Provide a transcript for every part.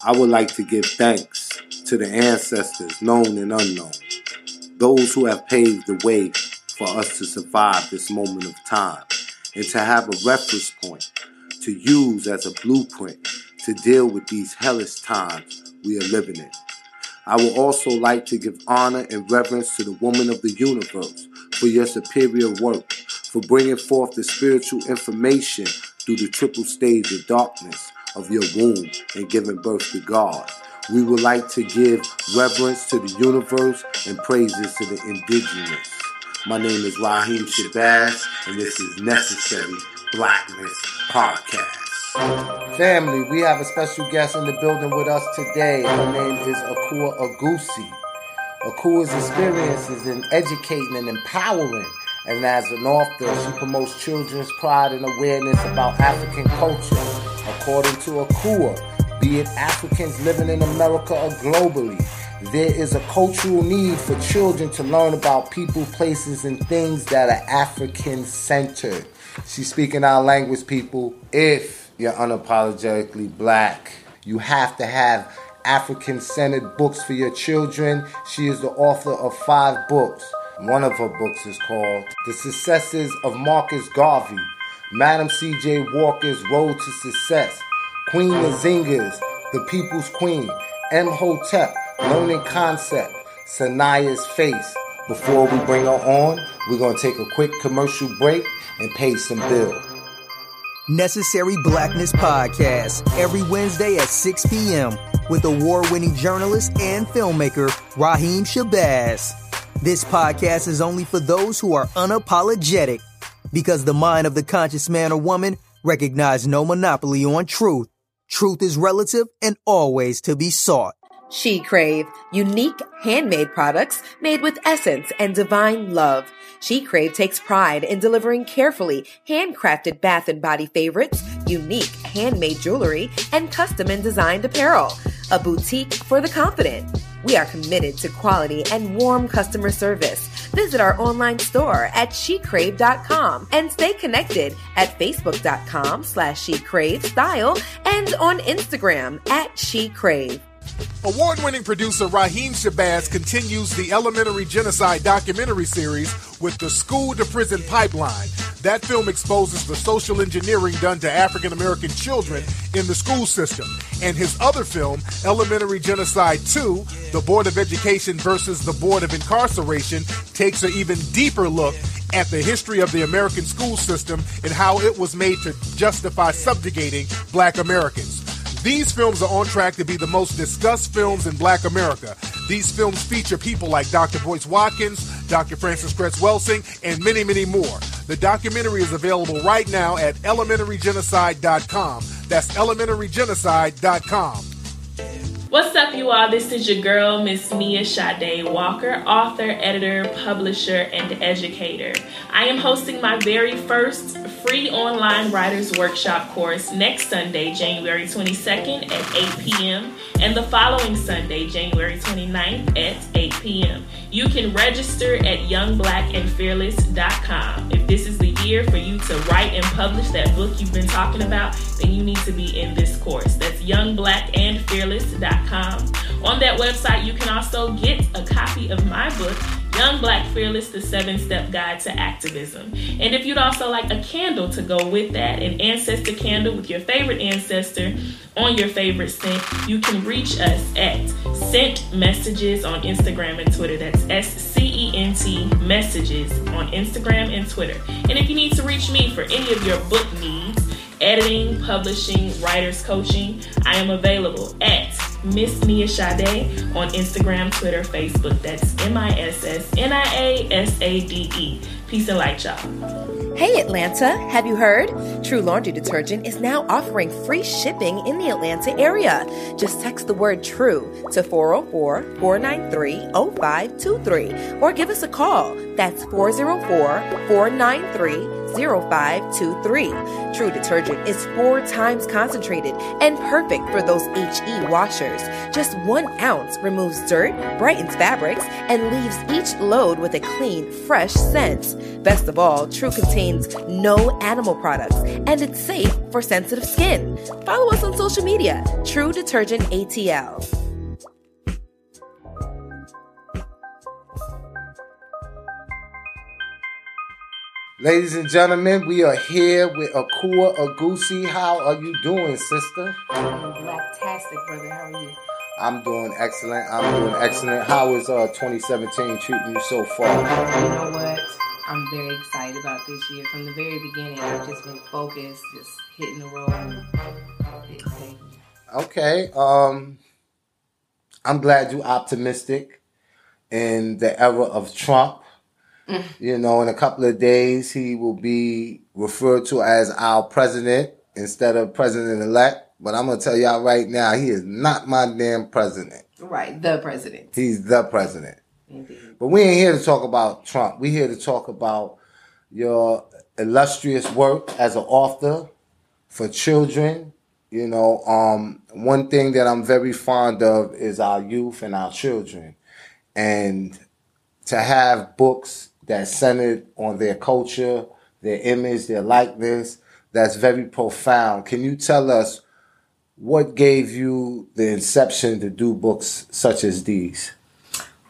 I would like to give thanks to the ancestors, known and unknown, those who have paved the way for us to survive this moment of time and to have a reference point to use as a blueprint to deal with these hellish times we are living in. I would also like to give honor and reverence to the woman of the universe for your superior work, for bringing forth the spiritual information through the triple stage of darkness of your womb and giving birth to God. We would like to give reverence to the universe and praises to the indigenous. My name is Raheem Shabazz, and this is Necessary Blackness Podcast. Family, we have a special guest in the building with us today. Her name is Akua Agusi. Akua's experiences in educating and empowering, and as an author, she promotes children's pride and awareness about African culture. According to Akua, be it Africans living in America or globally, there is a cultural need for children to learn about people, places, and things that are African centered. She's speaking our language, people. If you're unapologetically black, you have to have African centered books for your children. She is the author of five books. One of her books is called The Successes of Marcus Garvey, Madam C.J. Walker's Road to Success, Queen Nzinga's The People's Queen, Imhotep, Learning Concept, Sanaya's Face. Before we bring her on, we're going to take a quick commercial break and pay some bills. Necessary Blackness Podcast every Wednesday at 6 p.m. with award winning journalist and filmmaker Raheem Shabazz. This podcast is only for those who are unapologetic because the mind of the conscious man or woman recognize no monopoly on truth. Truth is relative and always to be sought. She Crave, unique handmade products made with essence and divine love. She Crave takes pride in delivering carefully handcrafted bath and body favorites, unique handmade jewelry, and custom and designed apparel. A boutique for the confident. We are committed to quality and warm customer service. Visit our online store at shecrave.com and stay connected at facebook.com slash shecravestyle and on Instagram at shecrave. Award winning producer Raheem Shabazz continues the Elementary Genocide documentary series with the School to Prison Pipeline. That film exposes the social engineering done to African American children in the school system. And his other film, Elementary Genocide 2, The Board of Education versus the Board of Incarceration, takes an even deeper look at the history of the American school system and how it was made to justify subjugating black Americans. These films are on track to be the most discussed films in black America. These films feature people like Dr. Boyce Watkins, Dr. Frances Cress Welsing, and many, many more. The documentary is available right now at elementarygenocide.com. That's elementarygenocide.com. What's up, you all? This is your girl, Miss Nia Sade Walker, author, editor, publisher, and educator. I am hosting my very first free online writers workshop course next Sunday, January 22nd at 8 p.m., and the following Sunday, January 29th at 8 p.m. You can register at youngblackandfearless.com. If this is the year for you to write and publish that book you've been talking about, then you need to be in this course. That's youngblackandfearless.com. On that website, you can also get a copy of my book, Young Black Fearless, the seven step guide to activism. And if you'd also like a candle to go with that, an ancestor candle with your favorite ancestor on your favorite scent, you can reach us at Scent Messages on Instagram and Twitter. That's S C E N T Messages on Instagram and Twitter. And if you need to reach me for any of your book needs, editing, publishing, writers coaching, I am available at Miss Nia Sade on Instagram, Twitter, Facebook. That's M I S S N I A S A D E. Peace and light, y'all. Hey Atlanta, have you heard? True Laundry Detergent is now offering free shipping in the Atlanta area. Just text the word TRUE to 404 493 0523 or give us a call. That's 404 493 0523. True detergent is four times concentrated and perfect for those HE washers. Just one ounce removes dirt, brightens fabrics, and leaves each load with a clean, fresh scent. Best of all, True contains no animal products and it's safe for sensitive skin. Follow us on social media, True Detergent ATL. Ladies and gentlemen, we are here with Akua Agusi. How are you doing, sister? I'm blacktastic, brother. How are you? I'm doing excellent. I'm doing excellent. How is uh 2017 treating you so far? You know what? I'm very excited about this year. From the very beginning, I've just been focused, just hitting the road. Okay. Um I'm glad you're optimistic in the era of Trump. You know, in a couple of days, he will be referred to as our president instead of president elect. But I'm going to tell y'all right now, he is not my damn president. Right, the president. He's the president. Indeed. But we ain't here to talk about Trump. We're here to talk about your illustrious work as an author for children. You know, um, one thing that I'm very fond of is our youth and our children. And to have books that's centered on their culture, their image, their likeness, that's very profound. Can you tell us what gave you the inception to do books such as these?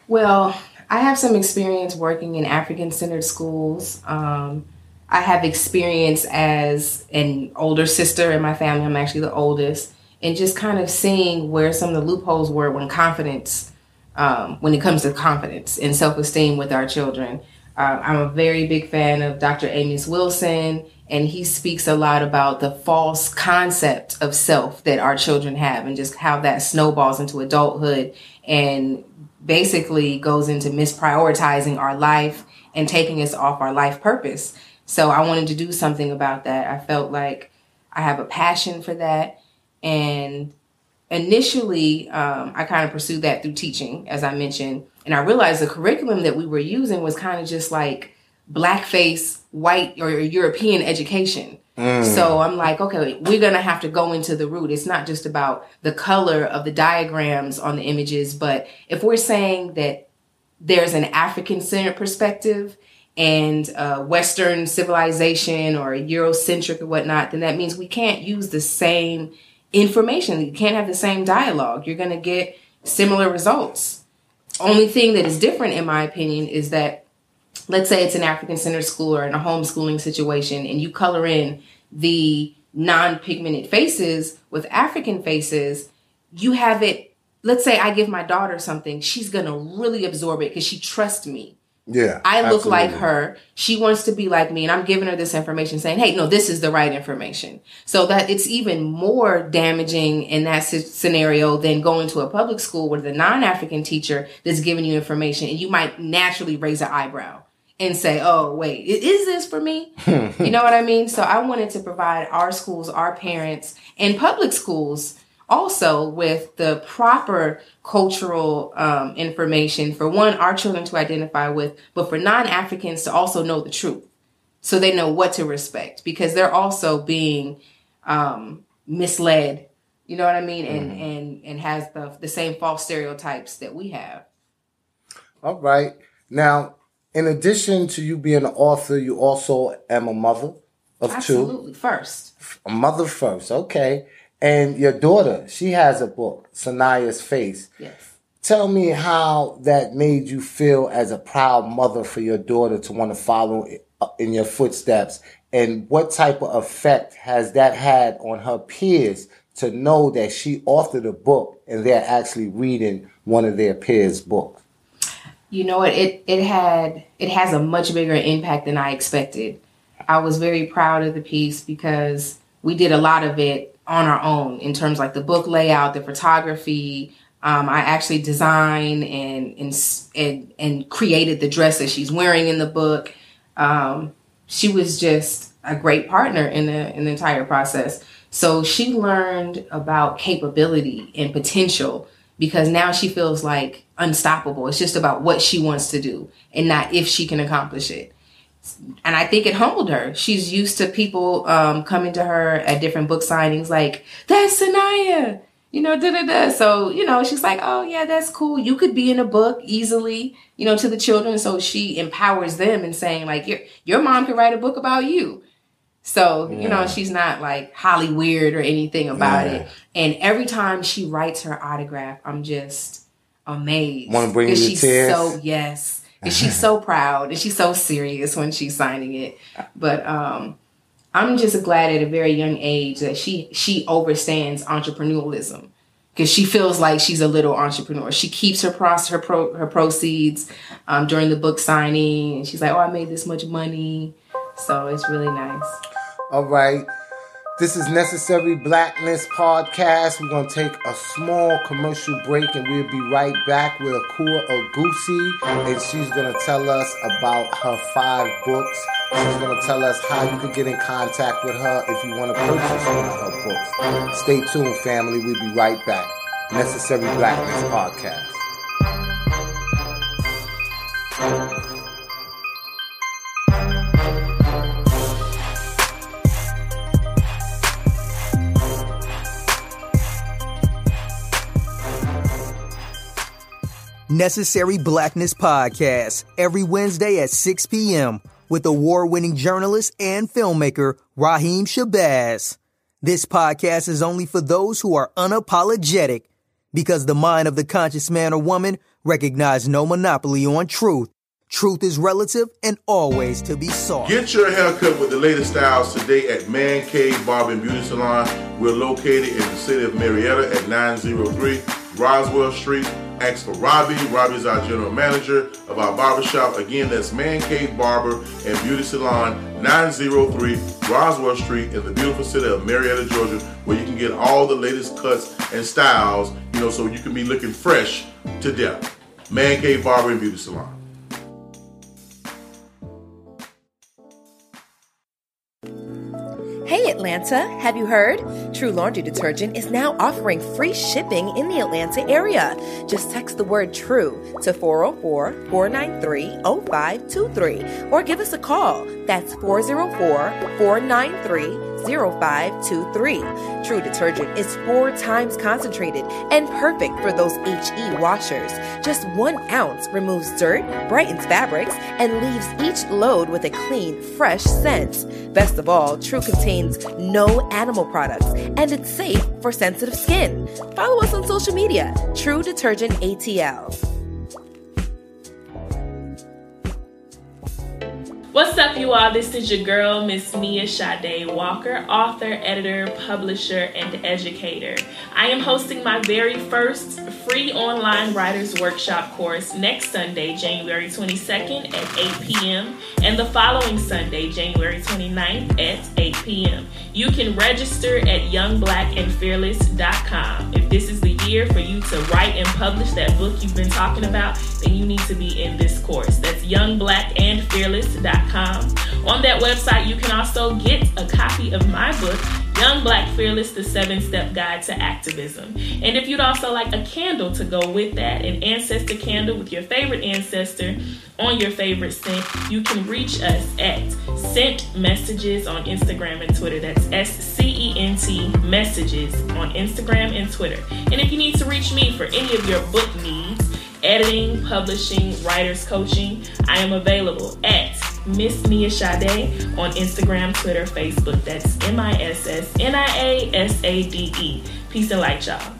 Well, I have some experience working in African centered schools. Um, I have experience as an older sister in my family. I'm actually the oldest. And just kind of seeing where some of the loopholes were when confidence, um, when it comes to confidence and self esteem with our children. Uh, I'm a very big fan of Dr. Amos Wilson, and he speaks a lot about the false concept of self that our children have and just how that snowballs into adulthood and basically goes into misprioritizing our life and taking us off our life purpose. So I wanted to do something about that. I felt like I have a passion for that. And initially, um, I kind of pursued that through teaching, as I mentioned. And I realized the curriculum that we were using was kind of just like blackface, white, or European education. So I'm like, okay, we're going to have to go into the root. It's not just about the color of the diagrams on the images, but if we're saying that there's an African centered perspective and uh, Western civilization or Eurocentric or whatnot, then that means we can't use the same information. You can't have the same dialogue. You're going to get similar results. Only thing that is different, in my opinion, is that let's say it's an African centered school or in a homeschooling situation, and you color in the non pigmented faces with African faces, you have it. Let's say I give my daughter something, she's gonna really absorb it because she trusts me. Yeah. I look like her. She wants to be like me, and I'm giving her this information saying, hey, no, this is the right information. So that it's even more damaging in that sce- scenario than going to a public school with a non African teacher that's giving you information, and you might naturally raise an eyebrow and say, oh, wait, is this for me? you know what I mean? So I wanted to provide our schools, our parents, and public schools also with the proper cultural um, information for one, our children to identify with, but for non Africans to also know the truth so they know what to respect because they're also being um, misled. You know what I mean? And and and has the the same false stereotypes that we have. All right. Now, in addition to you being an author, you also am a mother of two. Absolutely. First, A mother first, okay. And your daughter, she has a book, Sanaya's Face. yes. Tell me how that made you feel as a proud mother for your daughter to want to follow uh, in your footsteps, and what type of effect has that had on her peers to know that she authored a book and they're actually reading one of their peers' books? You know what? It it had it has a much bigger impact than I expected. I was very proud of the piece because we did a lot of it on our own in terms like the book layout, the photography. Um, I actually designed and, and and and created the dress that she's wearing in the book. Um, she was just a great partner in the in the entire process. So she learned about capability and potential because now she feels like unstoppable. It's just about what she wants to do and not if she can accomplish it. And I think it humbled her. She's used to people um, coming to her at different book signings, like that's Sanaya, you know, da da da. So you know, she's like, oh yeah, that's cool. You could be in a book easily, you know, to the children. So she empowers them and saying like, your your mom could write a book about you. So yeah. you know, she's not like Holly weird or anything about yeah. it. And every time she writes her autograph, I'm just amazed. Want to bring you she's tears? So yes and she's so proud and she's so serious when she's signing it. But um, I'm just glad at a very young age that she she understands entrepreneurialism because she feels like she's a little entrepreneur. She keeps her pros her pro her proceeds um, during the book signing, and she's like, "Oh, I made this much money," so it's really nice. All right. This is Necessary Blackness Podcast. We're going to take a small commercial break and we'll be right back with Akua Agusi. And she's going to tell us about her five books. She's going to tell us how you can get in contact with her if you want to purchase one of her books. Stay tuned, family. We'll be right back. Necessary Blackness Podcast. Necessary Blackness Podcast every Wednesday at 6 p.m. with award winning journalist and filmmaker Raheem Shabazz. This podcast is only for those who are unapologetic because the mind of the conscious man or woman recognizes no monopoly on truth. Truth is relative and always to be sought. Get your haircut with the latest styles today at Man Cave Barber and Beauty Salon. We're located in the city of Marietta at 903 Roswell Street. Ask for Robbie. Robbie's our general manager of our barbershop. Again, that's Man Cave Barber and Beauty Salon, 903 Roswell Street in the beautiful city of Marietta, Georgia, where you can get all the latest cuts and styles, you know, so you can be looking fresh to death. Man Cave Barber and Beauty Salon. Hey Atlanta, have you heard? True Laundry Detergent is now offering free shipping in the Atlanta area. Just text the word TRUE to 404 493 0523 or give us a call. That's 404 493 0523. True detergent is four times concentrated and perfect for those HE washers. Just one ounce removes dirt, brightens fabrics, and leaves each load with a clean, fresh scent. Best of all, True contains no animal products and it's safe for sensitive skin. Follow us on social media, True Detergent ATL. What's up, you all? This is your girl, Miss Nia Sade Walker, author, editor, publisher, and educator. I am hosting my very first free online writers workshop course next Sunday, January 22nd at 8 p.m., and the following Sunday, January 29th at 8 p.m. You can register at youngblackandfearless.com. If this is the year for you to write and publish that book you've been talking about, then you need to be in this course. That's youngblackandfearless.com. On that website, you can also get a copy of my book, Young Black Fearless, the seven step guide to activism. And if you'd also like a candle to go with that, an ancestor candle with your favorite ancestor on your favorite scent, you can reach us at Scent Messages on Instagram and Twitter. That's S C E N T Messages on Instagram and Twitter. And if you need to reach me for any of your book needs, editing, publishing, writers coaching, I am available at Miss Nia Sade on Instagram, Twitter, Facebook. That's M I S S N I A S A D E. Peace and light, y'all.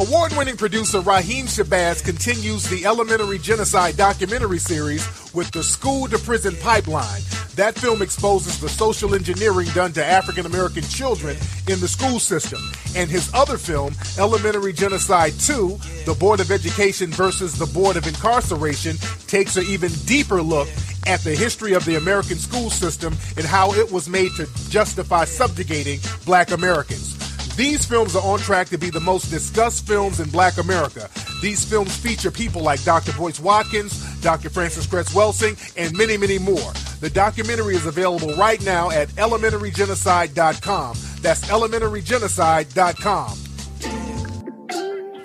Award winning producer Raheem Shabazz continues the Elementary Genocide documentary series with the School to Prison Pipeline. That film exposes the social engineering done to African American children in the school system. And his other film, Elementary Genocide 2, The Board of Education versus the Board of Incarceration, takes an even deeper look at the history of the American school system and how it was made to justify subjugating black Americans. These films are on track to be the most discussed films in black America. These films feature people like Dr. Boyce Watkins, Dr. Frances Cress Welsing, and many, many more. The documentary is available right now at elementarygenocide.com. That's elementarygenocide.com.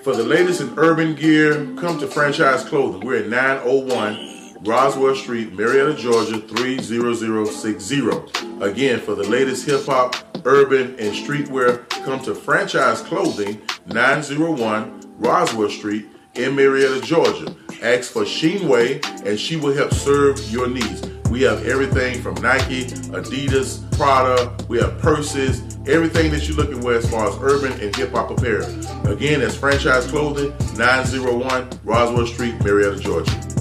For the latest in urban gear, come to Franchise Clothing. We're at 901 Roswell Street, Marietta, Georgia 30060. Again, for the latest hip hop, urban, and streetwear, come to Franchise Clothing 901 Roswell Street in Marietta, Georgia. Ask for Sheenway and she will help serve your needs. We have everything from Nike, Adidas, Prada, we have purses, everything that you're looking for as far as urban and hip hop apparel. Again, that's Franchise Clothing, 901 Roswell Street, Marietta, Georgia.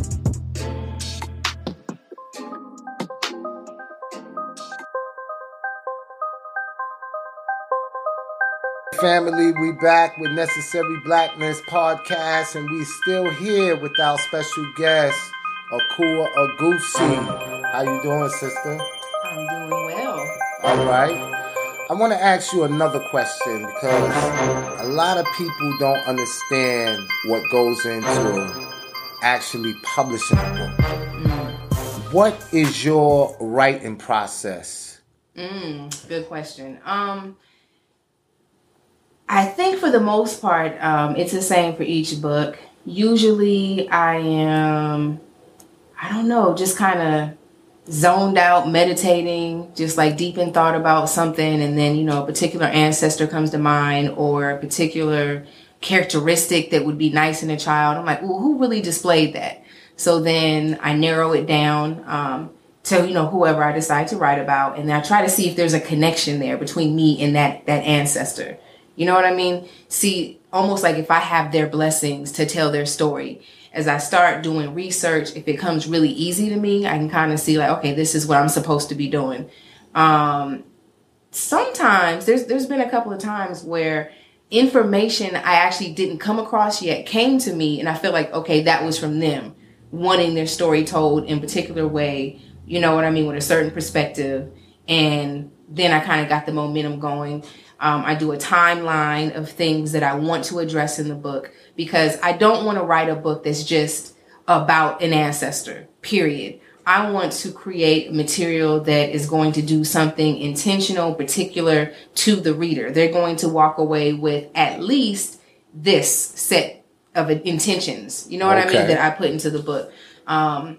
Family, we back with Necessary Blackness podcast, and we still here with our special guest, Akua Agusi. How you doing, sister? I'm doing well. All right. I want to ask you another question because a lot of people don't understand what goes into actually publishing a book. What is your writing process? Mm, good question. Um, I think for the most part, um, it's the same for each book. Usually, I am, I don't know, just kind of zoned out, meditating, just like deep in thought about something, and then you know, a particular ancestor comes to mind or a particular characteristic that would be nice in a child. I'm like, well, who really displayed that? So then I narrow it down. Um, to you know whoever I decide to write about, and then I try to see if there's a connection there between me and that that ancestor. You know what I mean? See, almost like if I have their blessings to tell their story. As I start doing research, if it comes really easy to me, I can kind of see like, okay, this is what I'm supposed to be doing. Um, sometimes there's there's been a couple of times where information I actually didn't come across yet came to me, and I feel like, okay, that was from them wanting their story told in particular way. You know what I mean, with a certain perspective, and then I kind of got the momentum going. Um, I do a timeline of things that I want to address in the book because I don't want to write a book that's just about an ancestor, period. I want to create material that is going to do something intentional, particular to the reader. They're going to walk away with at least this set of intentions. You know what okay. I mean? That I put into the book. Um,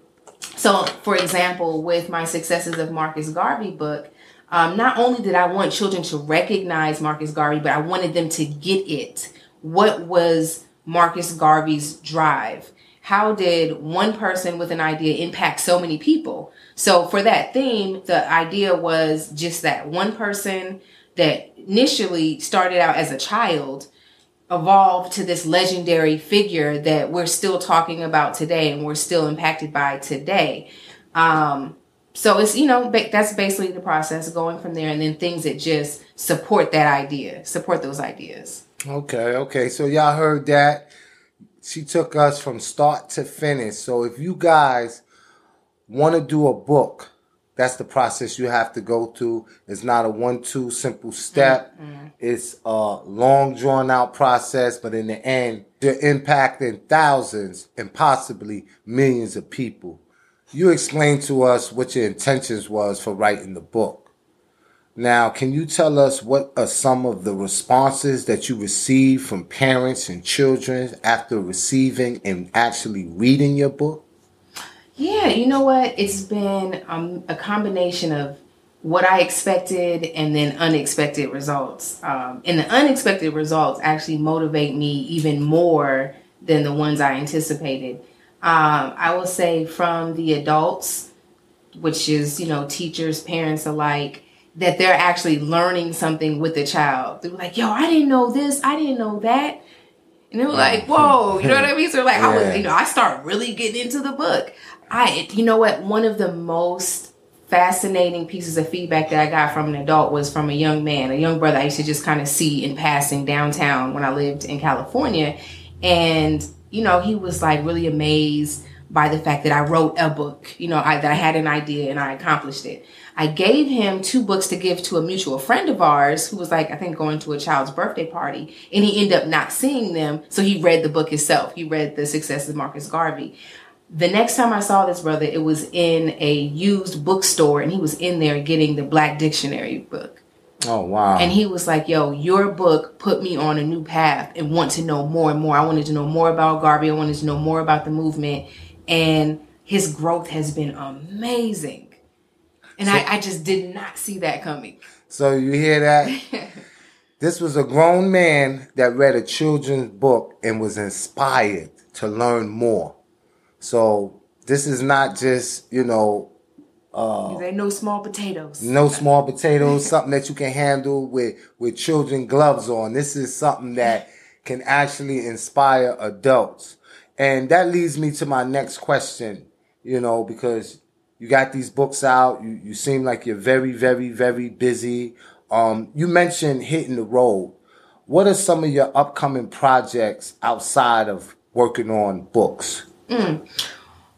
so, for example, with my Successes of Marcus Garvey book, um, not only did I want children to recognize Marcus Garvey, but I wanted them to get it. What was Marcus Garvey's drive? How did one person with an idea impact so many people? So for that theme, the idea was just that one person that initially started out as a child evolved to this legendary figure that we're still talking about today and we're still impacted by today. Um, so it's you know that's basically the process going from there and then things that just support that idea support those ideas. Okay okay. So y'all heard that. She took us from start to finish. So if you guys want to do a book that's the process you have to go through. It's not a one two simple step. Mm-hmm. it's a long drawn out process but in the end you're impacting thousands and possibly millions of people you explained to us what your intentions was for writing the book. Now, can you tell us what are some of the responses that you received from parents and children after receiving and actually reading your book? Yeah, you know what? It's been um, a combination of what I expected and then unexpected results. Um, and the unexpected results actually motivate me even more than the ones I anticipated. Um, I will say from the adults, which is, you know, teachers, parents alike, that they're actually learning something with the child. They're like, yo, I didn't know this, I didn't know that. And they were like, whoa, you know what I mean? So like, yeah. I was, you know, I start really getting into the book. I, you know what? One of the most fascinating pieces of feedback that I got from an adult was from a young man, a young brother I used to just kind of see in passing downtown when I lived in California. And you know, he was like really amazed by the fact that I wrote a book, you know, I, that I had an idea and I accomplished it. I gave him two books to give to a mutual friend of ours who was like, I think going to a child's birthday party and he ended up not seeing them. So he read the book himself. He read The Success of Marcus Garvey. The next time I saw this brother, it was in a used bookstore and he was in there getting the Black Dictionary book. Oh wow. And he was like, "Yo, your book put me on a new path and want to know more and more. I wanted to know more about Garvey. I wanted to know more about the movement." And his growth has been amazing. And so, I, I just did not see that coming. So you hear that? this was a grown man that read a children's book and was inspired to learn more. So this is not just, you know, uh, they no small potatoes. No small potatoes. something that you can handle with with children gloves on. This is something that can actually inspire adults, and that leads me to my next question. You know, because you got these books out. You you seem like you're very very very busy. Um, you mentioned hitting the road. What are some of your upcoming projects outside of working on books? Mm.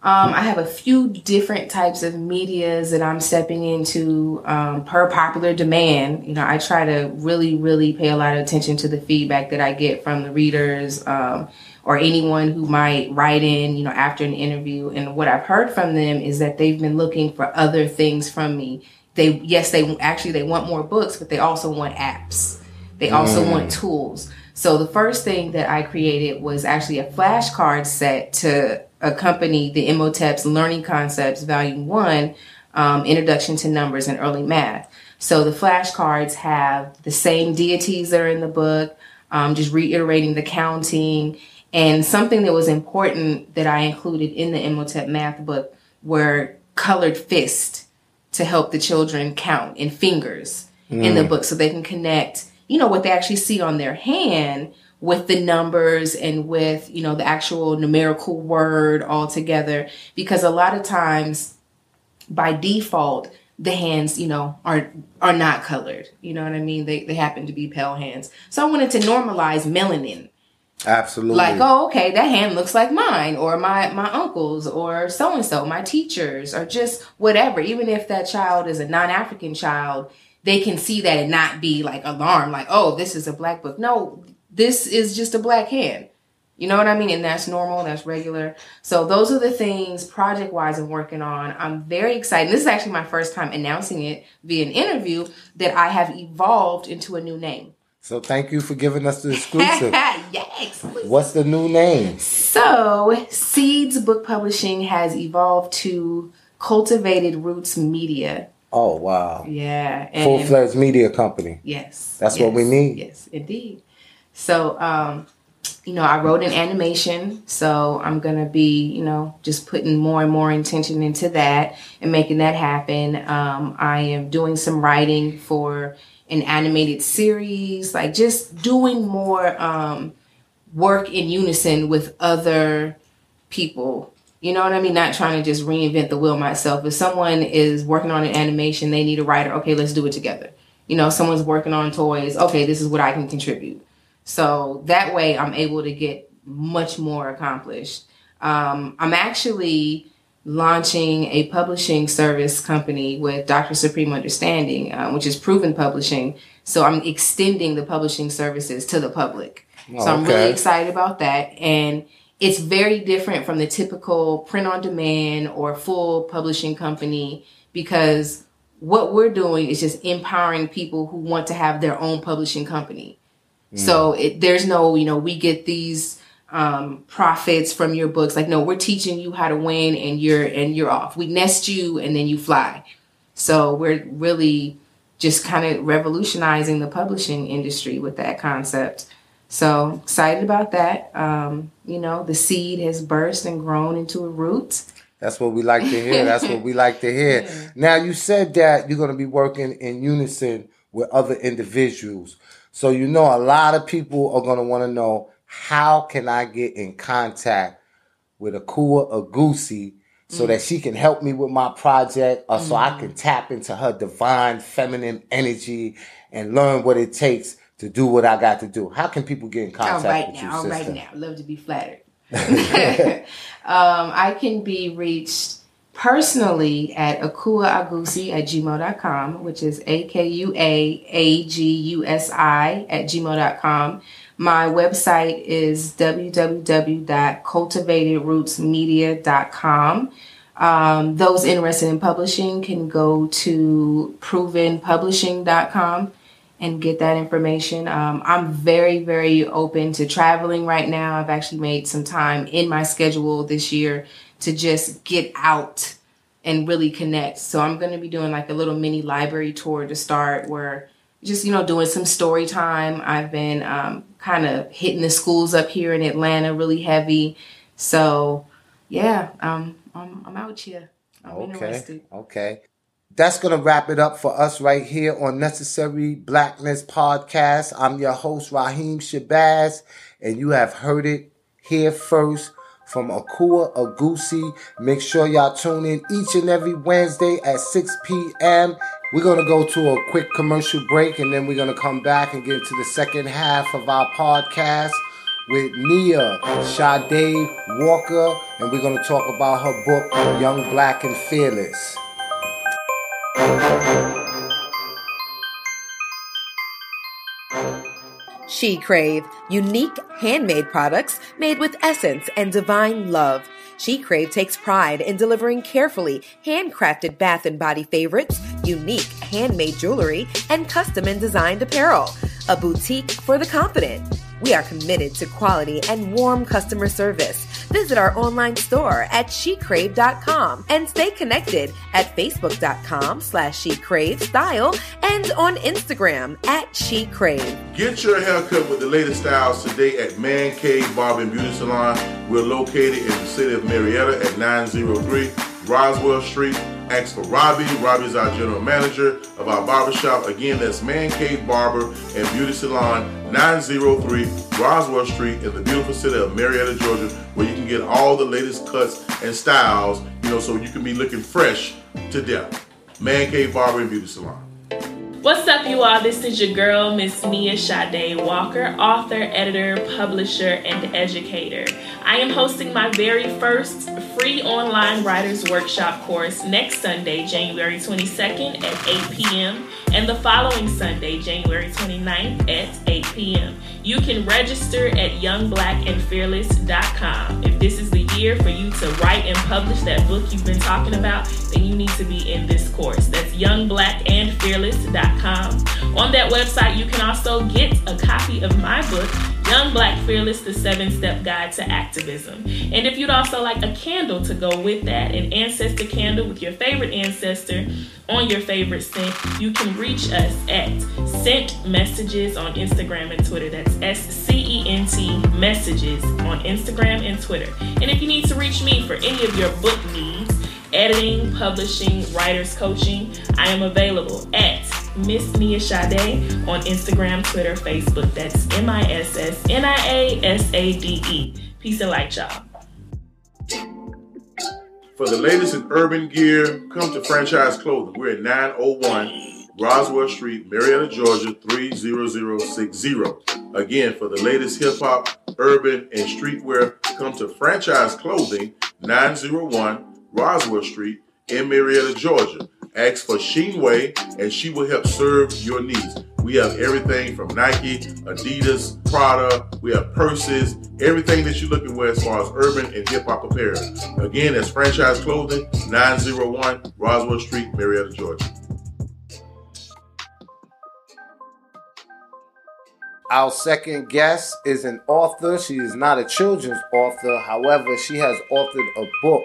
Um, I have a few different types of medias that I'm stepping into um, per popular demand. You know, I try to really, really pay a lot of attention to the feedback that I get from the readers um, or anyone who might write in, you know, after an interview. And what I've heard from them is that they've been looking for other things from me. They, yes, they actually they want more books, but they also want apps. They also mm. want tools. So the first thing that I created was actually a flashcard set to accompany the Imhotep's Learning Concepts Volume 1, um, Introduction to Numbers and Early Math. So the flashcards have the same deities that are in the book, um, just reiterating the counting. And something that was important that I included in the Imhotep math book were colored fists to help the children count and fingers mm. in the mm. book so they can connect, you know, what they actually see on their hand with the numbers and with, you know, the actual numerical word all together. Because a lot of times by default, the hands, you know, are are not colored. You know what I mean? They they happen to be pale hands. So I wanted to normalize melanin. Absolutely. Like, oh, okay, that hand looks like mine, or my my uncle's, or so and so, my teachers, or just whatever. Even if that child is a non African child, they can see that and not be like alarmed, like, oh, this is a black book. No, this is just a black hand. You know what I mean? And that's normal, that's regular. So those are the things project wise I'm working on. I'm very excited. This is actually my first time announcing it via an interview that I have evolved into a new name. So thank you for giving us the exclusive. yeah, exclusive. What's the new name? So Seeds Book Publishing has evolved to Cultivated Roots Media. Oh wow. Yeah. Full fledged media company. Yes. That's yes, what we need. Yes, indeed. So, um, you know, I wrote an animation, so I'm gonna be, you know, just putting more and more intention into that and making that happen. Um, I am doing some writing for an animated series, like just doing more um, work in unison with other people. You know what I mean? Not trying to just reinvent the wheel myself. If someone is working on an animation, they need a writer. Okay, let's do it together. You know, someone's working on toys. Okay, this is what I can contribute so that way I'm able to get much more accomplished. Um, I'm actually launching a publishing service company with Dr. Supreme Understanding, uh, which is proven publishing. So I'm extending the publishing services to the public. Oh, so I'm okay. really excited about that. And it's very different from the typical print on demand or full publishing company because what we're doing is just empowering people who want to have their own publishing company. So it, there's no, you know, we get these um, profits from your books. Like, no, we're teaching you how to win, and you're and you're off. We nest you, and then you fly. So we're really just kind of revolutionizing the publishing industry with that concept. So excited about that. Um, you know, the seed has burst and grown into a root. That's what we like to hear. That's what we like to hear. Yeah. Now, you said that you're going to be working in unison with other individuals. So you know a lot of people are gonna want to know how can I get in contact with Akua Agusi so mm. that she can help me with my project or mm. so I can mm. tap into her divine feminine energy and learn what it takes to do what I got to do. How can people get in contact all right with now, you, all sister? right now. Love to be flattered. um, I can be reached personally at akuaagusi at gmail.com, which is A-K-U-A-A-G-U-S-I at gmail.com. My website is www.cultivatedrootsmedia.com. Um, those interested in publishing can go to provenpublishing.com and get that information. Um, I'm very, very open to traveling right now. I've actually made some time in my schedule this year to just get out and really connect. So I'm going to be doing like a little mini library tour to start where just, you know, doing some story time. I've been um, kind of hitting the schools up here in Atlanta really heavy. So yeah, um, I'm, I'm out here. I'm Okay. interested. Okay. That's going to wrap it up for us right here on Necessary Blackness Podcast. I'm your host, Raheem Shabazz, and you have heard it here first from Akua Agusi. Make sure y'all tune in each and every Wednesday at 6 p.m. We're going to go to a quick commercial break, and then we're going to come back and get into the second half of our podcast with Nia Sade Walker, and we're going to talk about her book, Young, Black, and Fearless. She Crave, unique handmade products made with essence and divine love. She Crave takes pride in delivering carefully handcrafted bath and body favorites, unique handmade jewelry, and custom and designed apparel. A boutique for the confident. We are committed to quality and warm customer service. Visit our online store at shecrave.com and stay connected at facebook.com slash shecravestyle and on Instagram at shecrave. Get your haircut with the latest styles today at Man Cave Barber and Beauty Salon. We're located in the city of Marietta at 903 Roswell Street. Ask for Robbie. Robbie's our general manager of our barbershop. Again, that's Man Cave Barber and Beauty Salon, 903 Roswell Street in the beautiful city of Marietta, Georgia, where you can get all the latest cuts and styles, you know, so you can be looking fresh to death. Man Cave Barber and Beauty Salon. What's up, you all? This is your girl, Miss Nia Sade Walker, author, editor, publisher, and educator. I am hosting my very first free online writers workshop course next Sunday, January 22nd at 8 p.m., and the following Sunday, January 29th at 8 p.m. You can register at youngblackandfearless.com. If this is the year for you to write and publish that book you've been talking about, then you need to be in this course. That's youngblackandfearless.com. On that website, you can also get a copy of my book, Young Black Fearless, the seven step guide to activism. And if you'd also like a candle to go with that, an ancestor candle with your favorite ancestor on your favorite scent, you can reach us at Scent Messages on Instagram and Twitter. That's S C E N T Messages on Instagram and Twitter. And if you need to reach me for any of your book needs, editing, publishing, writers coaching, I am available at Miss Nia Sade on Instagram, Twitter, Facebook. That's M I S S N I A S A D E. Peace and light, y'all. For the latest in urban gear, come to Franchise Clothing. We're at 901 Roswell Street, Marietta, Georgia 30060. Again, for the latest hip hop, urban, and streetwear, come to Franchise Clothing 901 Roswell Street in Marietta, Georgia. Ask for Sheenway and she will help serve your needs. We have everything from Nike, Adidas, Prada, we have purses, everything that you're looking for as far as urban and hip hop apparel. Again, that's Franchise Clothing, 901 Roswell Street, Marietta, Georgia. Our second guest is an author. She is not a children's author. However, she has authored a book.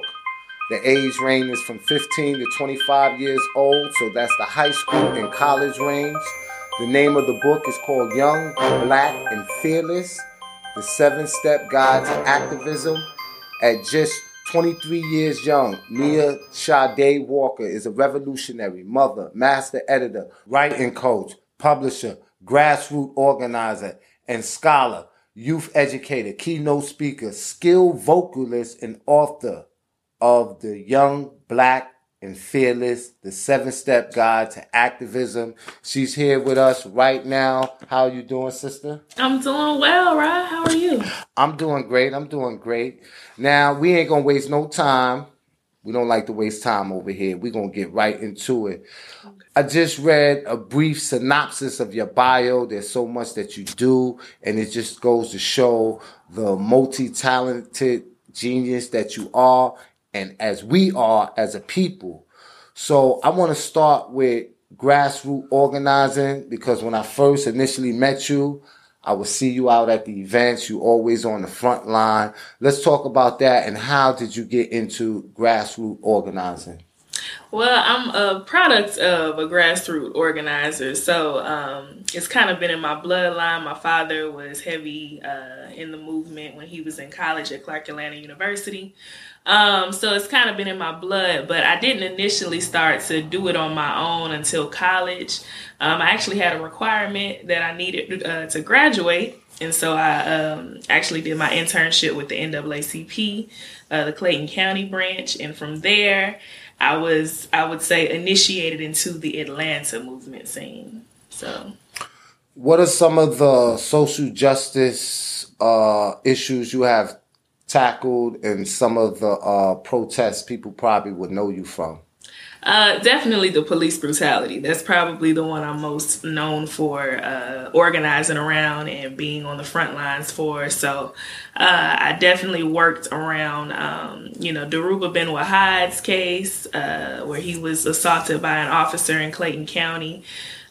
The age range is from 15 to 25 years old, so that's the high school and college range. The name of the book is called Young, Black, and Fearless The Seven Step Guide to Activism. At just 23 years young, Nia Sade Walker is a revolutionary mother, master editor, writing coach, publisher, grassroots organizer, and scholar, youth educator, keynote speaker, skilled vocalist, and author of the Young, Black, and Fearless, the seven step guide to activism. She's here with us right now. How you doing, sister? I'm doing well, right? How are you? I'm doing great. I'm doing great. Now, we ain't gonna waste no time. We don't like to waste time over here. We're gonna get right into it. I just read a brief synopsis of your bio. There's so much that you do, and it just goes to show the multi-talented genius that you are, and as we are as a people. So I want to start with grassroots organizing because when I first initially met you, I would see you out at the events. You always on the front line. Let's talk about that and how did you get into grassroots organizing? Well, I'm a product of a grassroots organizer, so um, it's kind of been in my bloodline. My father was heavy uh, in the movement when he was in college at Clark Atlanta University. Um, so it's kind of been in my blood, but I didn't initially start to do it on my own until college. Um, I actually had a requirement that I needed uh, to graduate, and so I um, actually did my internship with the NAACP, uh, the Clayton County branch, and from there, I was, I would say, initiated into the Atlanta movement scene. So, what are some of the social justice uh, issues you have tackled, and some of the uh, protests people probably would know you from? Uh, definitely the police brutality. That's probably the one I'm most known for uh, organizing around and being on the front lines for. So uh, I definitely worked around, um, you know, Dhoruba Ben Wahad's case, uh, where he was assaulted by an officer in Clayton County.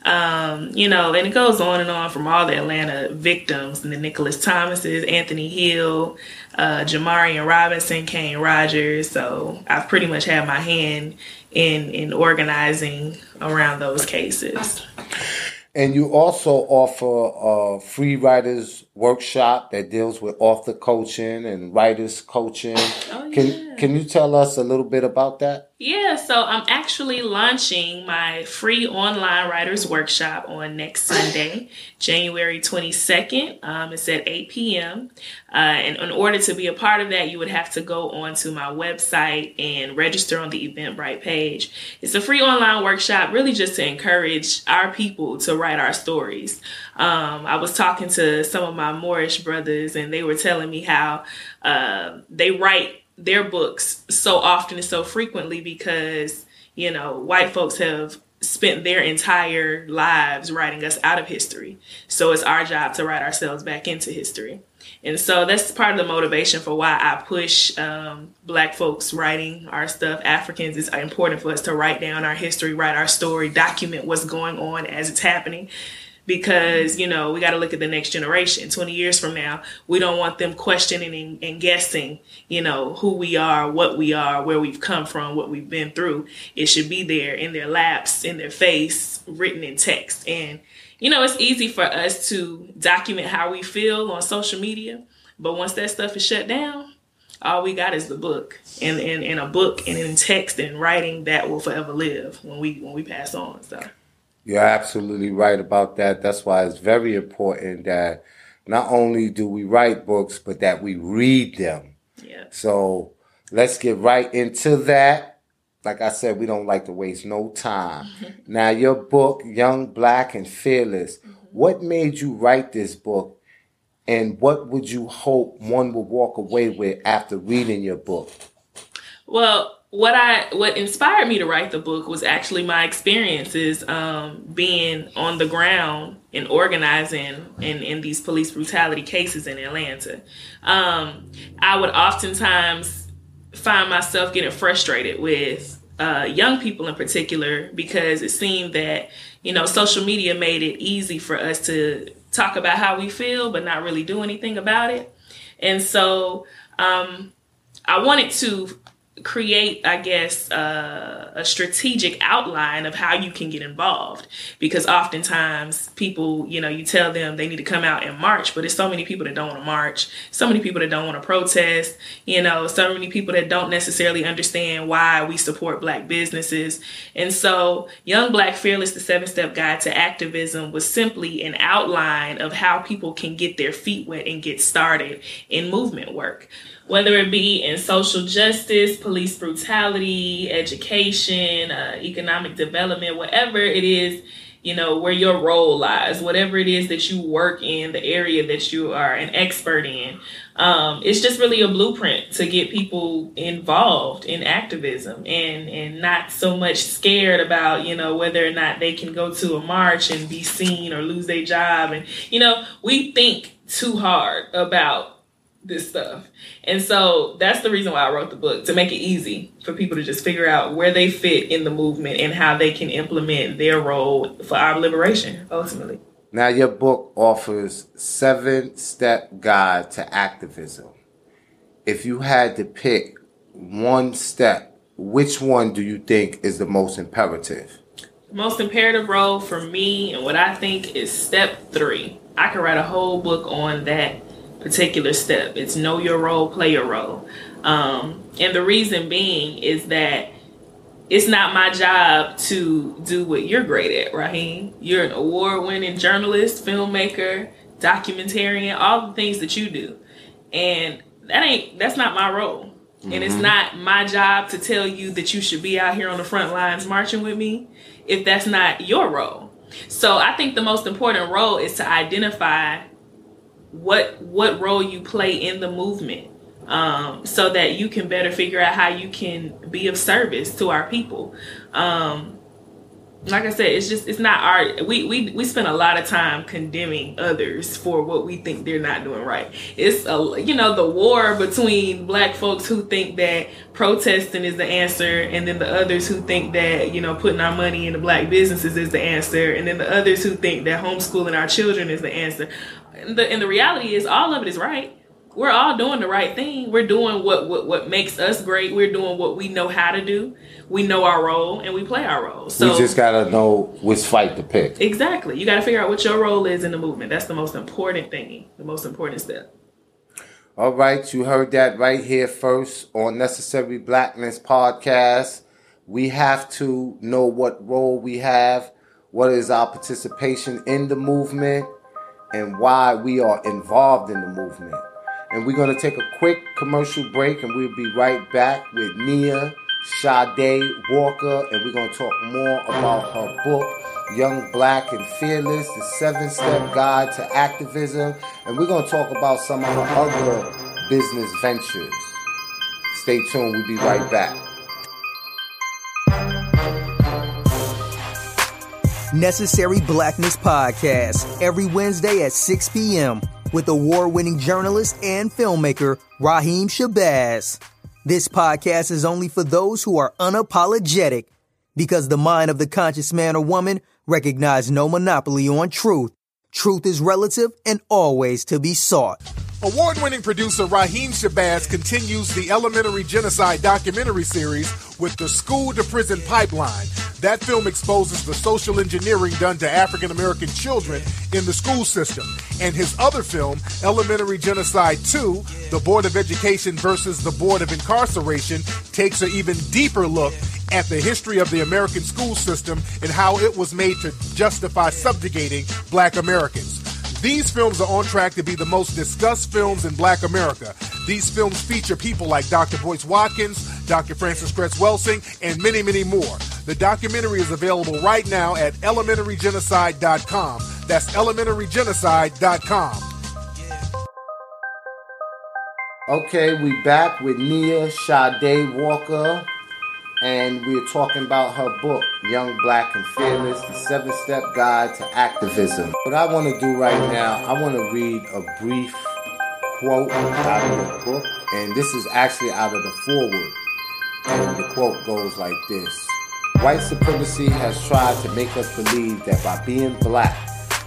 Um, you know, and it goes on and on from all the Atlanta victims and the Nicholas Thomases, Anthony Hill, uh, Jamarion Robinson, Kane Rogers. So I've pretty much had my hand in in organizing around those cases. And you also offer a free writers workshop that deals with author coaching and writers coaching. Oh, yeah. Can can you tell us a little bit about that? Yeah, so I'm actually launching my free online writers workshop on next Sunday, January 22nd. Um, it's at 8 p.m. Uh, and in order to be a part of that, you would have to go onto my website and register on the Eventbrite page. It's a free online workshop, really just to encourage our people to write our stories. Um, I was talking to some of my Moorish brothers, and they were telling me how uh, they write their books so often and so frequently because you know white folks have spent their entire lives writing us out of history. So it's our job to write ourselves back into history. And so that's part of the motivation for why i push um, black folks writing our stuff. Africans it's important for us to write down our history write our story document what's going on as it's happening because you know we got to look at the next generation. 20 years from now we don't want them questioning and, and, guessing you know who we are what we are where we've come from what we've been through. It should be there in their laps in their face written in text. And you know it's easy for us to document how we feel on social media but once that stuff is shut down all we got is the book and in, in a book and in text and writing that will forever live when we when we pass on so you're absolutely right about that. That's why it's very important that not only do we write books, but that we read them. Yeah. So let's get right into that. Like I said, we don't like to waste no time. now, your book, Young, Black, and Fearless, mm-hmm. what made you write this book? And what would you hope one would walk away with after reading your book? Well, what I what inspired me to write the book was actually my experiences um, being on the ground and organizing in, in these police brutality cases in Atlanta. Um, I would oftentimes find myself getting frustrated with uh, young people in particular because it seemed that you know social media made it easy for us to talk about how we feel but not really do anything about it, and so um, I wanted to create, I guess, uh, a strategic outline of how you can get involved. Because oftentimes people, you know, you tell them they need to come out and march, but there's so many people that don't want to march, so many people that don't want to protest, you know, so many people that don't necessarily understand why we support black businesses. And so, Young Black Fearless, the seven step guide to activism, was simply an outline of how people can get their feet wet and get started in movement work whether it be in social justice, police brutality, education, uh, economic development, whatever it is, you know, where your role lies, whatever it is that you work in, the area that you are an expert in. Um, it's just really a blueprint to get people involved in activism and, and not so much scared about, you know, whether or not they can go to a march and be seen or lose their job. And, you know, we think too hard about this stuff. And so that's the reason why I wrote the book to make it easy for people to just figure out where they fit in the movement and how they can implement their role for our liberation ultimately. Now your book offers seven step guide to activism. If you had to pick one step, which one do you think is the most imperative? The most imperative role for me and what I think is step three. I could write a whole book on that particular step. It's know your role, play your role. Um, and the reason being is that it's not my job to do what you're great at, Raheem. You're an award winning journalist, filmmaker, documentarian, all the things that you do. And that ain't, that's not my role. Mm-hmm. And it's mm-hmm. not my job to tell you that you should be out here on the front lines marching with me if that's not your role. So I think the most important role is to identify what what role you play in the movement um, so that you can better figure out how you can be of service to our people um, like I said, it's just it's not our we we we spend a lot of time condemning others for what we think they're not doing right. It's a you know the war between black folks who think that protesting is the answer, and then the others who think that you know putting our money into black businesses is the answer, and then the others who think that homeschooling our children is the answer. And the and the reality is all of it is right we're all doing the right thing. We're doing what, what what makes us great. We're doing what we know how to do. We know our role and we play our role. So we just gotta know which fight to pick. Exactly. You gotta figure out what your role is in the movement. That's the most important thing. The most important step. All right, you heard that right here first on Necessary Blackness podcast. We have to know what role we have, what is our participation in the movement, and why we are involved in the movement. And we're going to take a quick commercial break and we'll be right back with Nia Sade Walker. And we're going to talk more about her book, Young Black and Fearless, the seven step guide to activism. And we're going to talk about some of her other business ventures. Stay tuned. We'll be right back. Necessary Blackness Podcast every Wednesday at 6 p.m with award winning journalist and filmmaker Raheem Shabazz. This podcast is only for those who are unapologetic because the mind of the conscious man or woman recognizes no monopoly on truth. Truth is relative and always to be sought. Award winning producer Raheem Shabazz continues the Elementary Genocide documentary series with the School to Prison Pipeline. That film exposes the social engineering done to African American children in the school system. And his other film, Elementary Genocide 2, The Board of Education versus the Board of Incarceration, takes an even deeper look at the history of the American school system and how it was made to justify subjugating black Americans. These films are on track to be the most discussed films in black America. These films feature people like Dr. Boyce Watkins, Dr. Frances Cress Welsing, and many, many more. The documentary is available right now at elementarygenocide.com. That's elementarygenocide.com. Okay, we back with Nia Sade Walker and we are talking about her book, Young, Black, and Fearless The Seven Step Guide to Activism. What I want to do right now, I want to read a brief quote out of the book, and this is actually out of the foreword. And the quote goes like this White supremacy has tried to make us believe that by being black,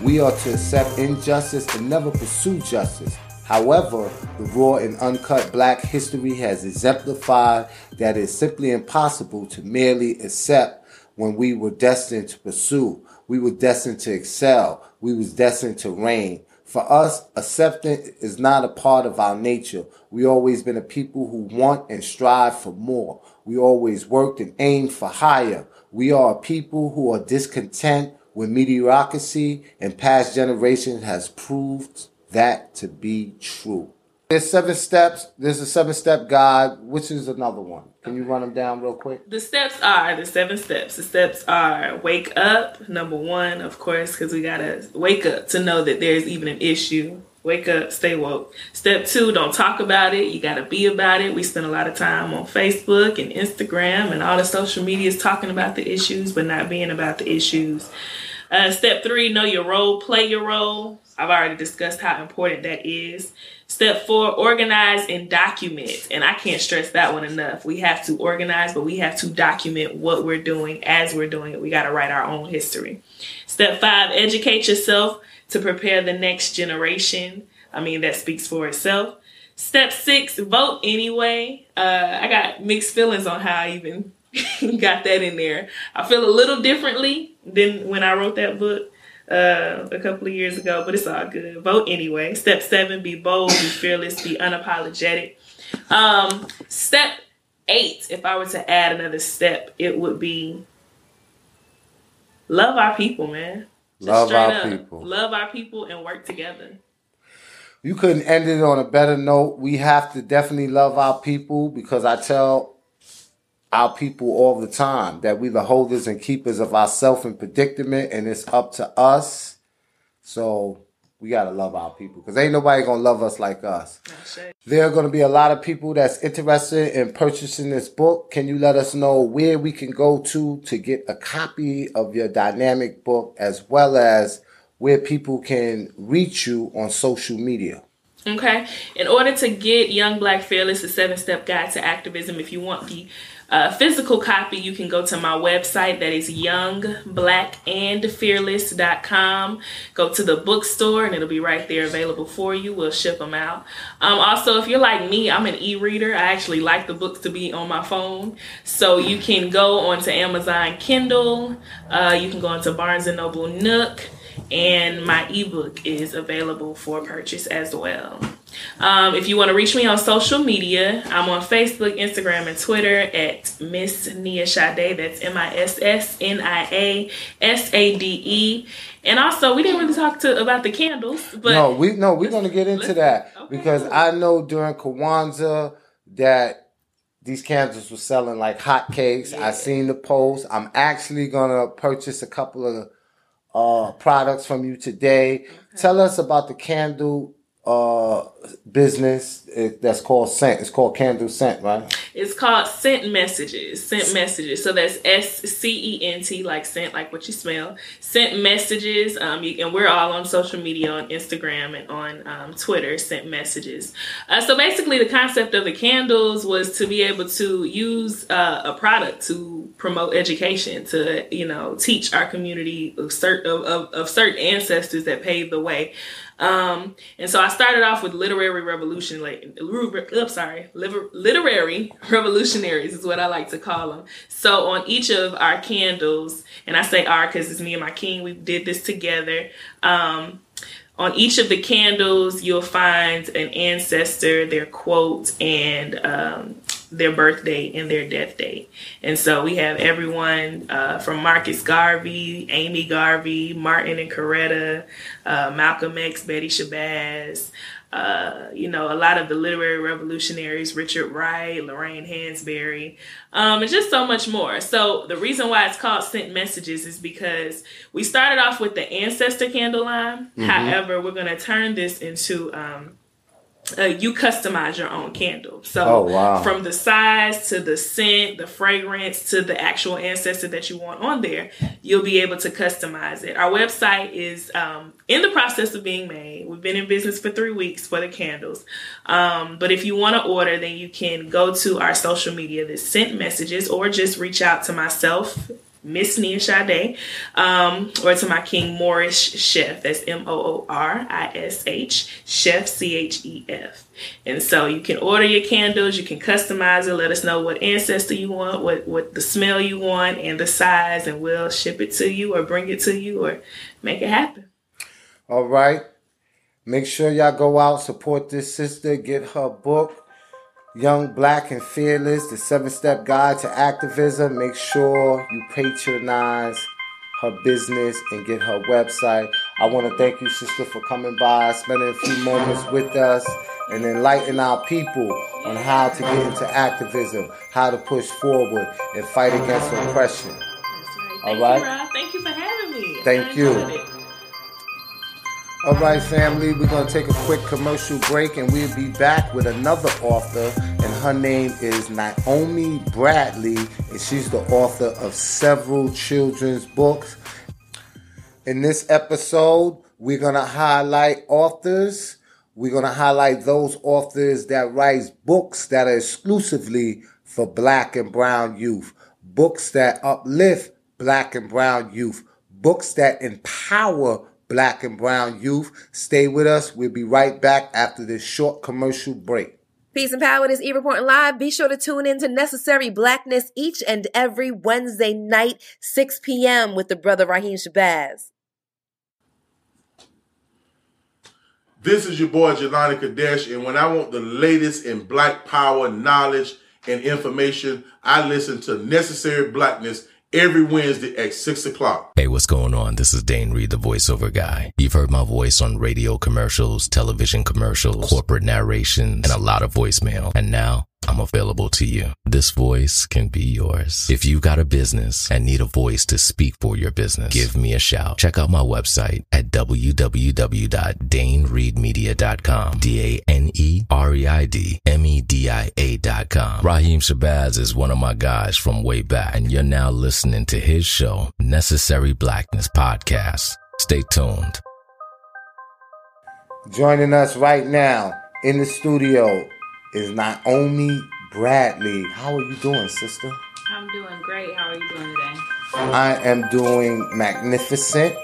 we are to accept injustice and never pursue justice. However, the raw and uncut black history has exemplified that it's simply impossible to merely accept when we were destined to pursue. We were destined to excel. We was destined to reign. For us, acceptance is not a part of our nature. We always been a people who want and strive for more. We always worked and aimed for higher. We are a people who are discontent with mediocrity and past generations has proved that to be true. There's seven steps. There's a seven step guide, which is another one. Can you run them down real quick? The steps are the seven steps. The steps are wake up, number one, of course, because we gotta wake up to know that there's even an issue. Wake up, stay woke. Step two, don't talk about it. You gotta be about it. We spend a lot of time on Facebook and Instagram and all the social medias talking about the issues, but not being about the issues. Uh, step three, know your role, play your role. I've already discussed how important that is. Step four, organize and document. And I can't stress that one enough. We have to organize, but we have to document what we're doing as we're doing it. We got to write our own history. Step five, educate yourself to prepare the next generation. I mean, that speaks for itself. Step six, vote anyway. Uh, I got mixed feelings on how I even got that in there. I feel a little differently than when I wrote that book uh, a couple of years ago, but it's all good. Vote anyway. Step seven, be bold, be fearless, be unapologetic. Um, step eight, if I were to add another step, it would be love our people, man. Just Love our up. people. Love our people and work together. You couldn't end it on a better note. We have to definitely love our people because I tell our people all the time that we the holders and keepers of ourself and predicament and it's up to us. So we gotta love our people because ain't nobody gonna love us like us. There are to be a lot of people that's interested in purchasing this book. Can you let us know where we can go to to get a copy of your dynamic book as well as where people can reach you on social media? Okay. In order to get Young Black Fearless, a seven step guide to activism, if you want the uh, physical copy, you can go to my website that is youngblackandfearless.com. Go to the bookstore and it'll be right there available for you. We'll ship them out. Um, also, if you're like me, I'm an e reader. I actually like the books to be on my phone. So you can go onto Amazon Kindle, uh, you can go onto Barnes and Noble Nook and my ebook is available for purchase as well. Um, if you want to reach me on social media, I'm on Facebook, Instagram, and Twitter at Miss Nia Sade. That's M I S S N I A S A D E. And also, we didn't really talk to about the candles, but no, we no, we're gonna get into that okay, because. I know during Kwanzaa that these candles were selling like hotcakes. I seen the post. I'm actually gonna purchase a couple of uh products from you today. Tell us about the candle uh business it, that's called scent. It's called candle scent, right? It's called Scent Messages. Scent Messages. So that's S C E N T, like scent, like what you smell. Scent Messages. Um, you, and we're all on social media on Instagram and on um, Twitter. Scent Messages. Uh, so basically, the concept of the candles was to be able to use uh, a product to promote education, to you know teach our community of certain of, of, of certain ancestors that paved the way. Um, and so I started off with literary revolution, like, I'm sorry, literary revolutionaries is what I like to call them. So on each of our candles, and I say our because it's me and my king, we did this together. Um, on each of the candles, you'll find an ancestor, their quote, and um, their birthday and their death date. And so we have everyone uh, from Marcus Garvey, Amy Garvey, Martin and Coretta, uh, Malcolm X, Betty Shabazz, uh, you know, a lot of the literary revolutionaries, Richard Wright, Lorraine Hansberry, um, and just so much more. So the reason why it's called Scent Messages is because we started off with the ancestor candle line. However, we're going to turn this into um, uh, you customize your own candle. So Oh, wow. from the size to the scent, the fragrance to the actual ancestor that you want on there, you'll be able to customize it. Our website is um, in the process of being made. We've been in business for three weeks for the candles. Um, but if you want to order, then you can go to our social media, the Scent Messages, or just reach out to myself. Miss Nia Sade, um, or to my King Moorish Chef. That's M O O R I S H, Chef C H E F. And so you can order your candles, you can customize it, let us know what ancestor you want, what, what the smell you want, and the size, and we'll ship it to you or bring it to you or make it happen. All right. Make sure y'all go out, support this sister, get her book, Young, Black, and Fearless, the seven step guide to activism. Make sure you patronize her business and get her website. I want to thank you, sister, for coming by, spending a few moments with us, and enlighten our people on how to get into activism, how to push forward, and fight against oppression. All right. Thank you for having me. Thank you. All right, family, we're going to take a quick commercial break and we'll be back with another author. And her name is Naomi Bradley, and she's the author of several children's books. In this episode, We're going to highlight authors. We're going to highlight those authors that write books that are exclusively for black and brown youth, books that uplift black and brown youth, books that empower black and brown youth. Stay with us. We'll be right back after this short commercial break. Peace and power. This E Reporting Live. Be sure to tune in to Necessary Blackness each and every Wednesday night, 6 p.m. with the brother Raheem Shabazz. This is your boy Jelani Kadesh, and when I want the latest in black power, knowledge, and information, I listen to Necessary Blackness every Wednesday at 6 o'clock. Hey, what's going on? This is Dane Reed, the voiceover guy. You've heard my voice on radio commercials, television commercials, corporate narrations, and a lot of voicemail. And now I'm available to you. This voice can be yours. If you've got a business and need a voice to speak for your business, give me a shout. Check out my website at www.danereedmedia.com. D-A-N-E-R-E-I-D-M-E-D-I-A.com. Raheem Shabazz is one of my guys from way back, and you're now listening to his show, Necessary Blackness Podcast. Stay tuned. Joining us right now in the studio is Naomi Bradley. How are you doing, sister? I'm doing great. How are you doing today? I am doing magnificent.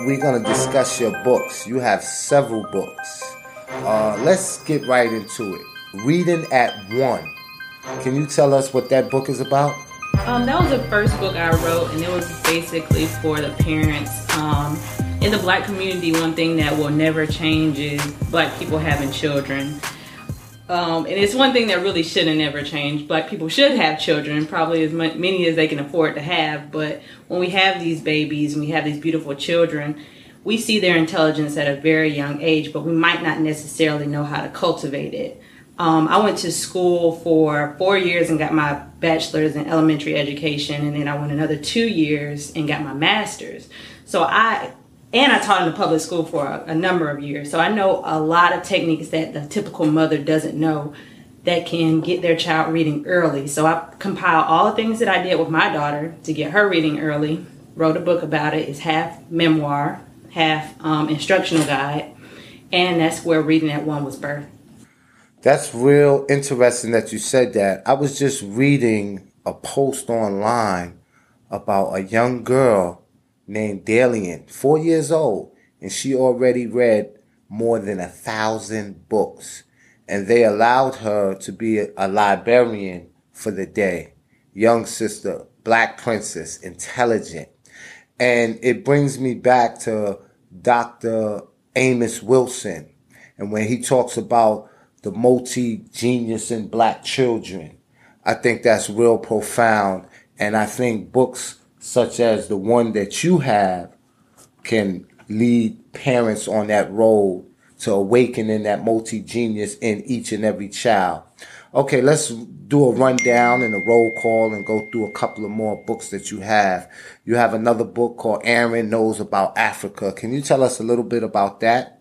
We're going to discuss your books. You have several books. Uh, let's get right into it. Reading at One. Can you tell us what that book is about? Um, that was the first book I wrote, and it was basically for the parents. Um, in the black community, one thing that will never change is black people having children. Um, and it's one thing that really shouldn't ever change. Black people should have children, probably as many as they can afford to have. But when we have these babies and we have these beautiful children, we see their intelligence at a very young age, but we might not necessarily know how to cultivate it. Um, I went to school for four years and got my bachelor's in elementary education, and then I went another two years and got my master's. So I and I taught in a public school for a, a, number of years. So I know a lot of techniques that the typical mother doesn't know that can get their child reading early. So I compiled all the things that I did with my daughter to get her reading early, wrote a book about it. It's half memoir, half um, instructional guide, and that's where Reading at One was birthed. That's real interesting that you said that. I was just reading a post online about a young girl named Dalian, four years old, and she already read more than a thousand books. And they allowed her to be a librarian for the day. Young sister, black princess, intelligent. And it brings me back to Dr. Amos Wilson. And when he talks about the multi genius in black children, I think that's real profound. And I think books such as the one that you have can lead parents on that road to awakening that multi genius in each and every child. Okay, let's do a rundown and a roll call and go through a couple of more books that you have. You have another book called Aaron Knows About Africa. Can you tell us a little bit about that?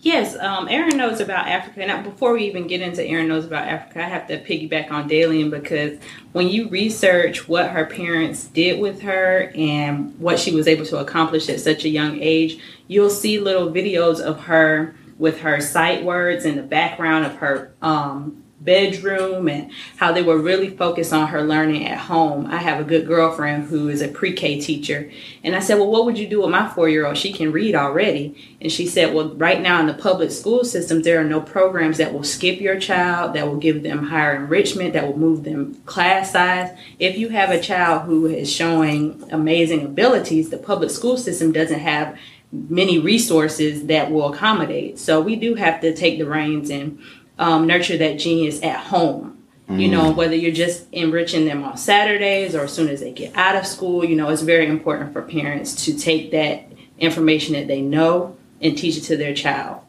Yes, um, Aaron knows about Africa. Now, before we even get into Aaron knows about Africa, I have to piggyback on Dalian because when you research what her parents did with her and what she was able to accomplish at such a young age, you'll see little videos of her with her sight words in the background of her um, bedroom and how they were really focused on her learning at home. I have a good girlfriend who is a pre K teacher. And I said, Well, what would you do with my four year old? She can read already. And she said, Well, right now in the public school systems, there are no programs that will skip your child, that will give them higher enrichment, that will move them class size. If you have a child who is showing amazing abilities, the public school system doesn't have many resources that will accommodate. So we do have to take the reins and um, nurture that genius at home. Mm. You know, whether you're just enriching them on Saturdays or as soon as they get out of school, you know, it's very important for parents to take that information that they know and teach it to their child.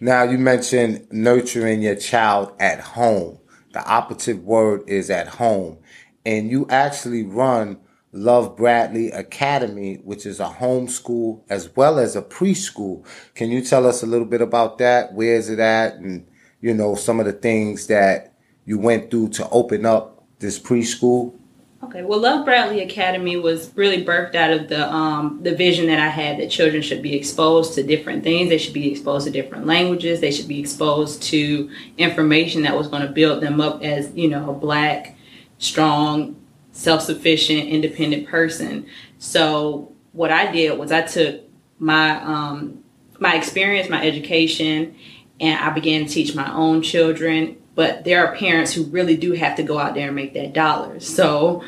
Now, you mentioned nurturing your child at home. The operative word is at home. And you actually run Love Bradley Academy, which is a homeschool as well as a preschool. Can you tell us a little bit about that? Where is it at? And you know, some of the things that you went through to open up this preschool? Okay, well, Love Bradley Academy was really birthed out of the um, the vision that I had that children should be exposed to different things. They should be exposed to different languages. They should be exposed to information that was going to build them up as you know a black, strong, self sufficient, independent person. So what I did was I took my um, my experience, my education, and I began to teach my own children but there are parents who really do have to go out there and make that dollar. So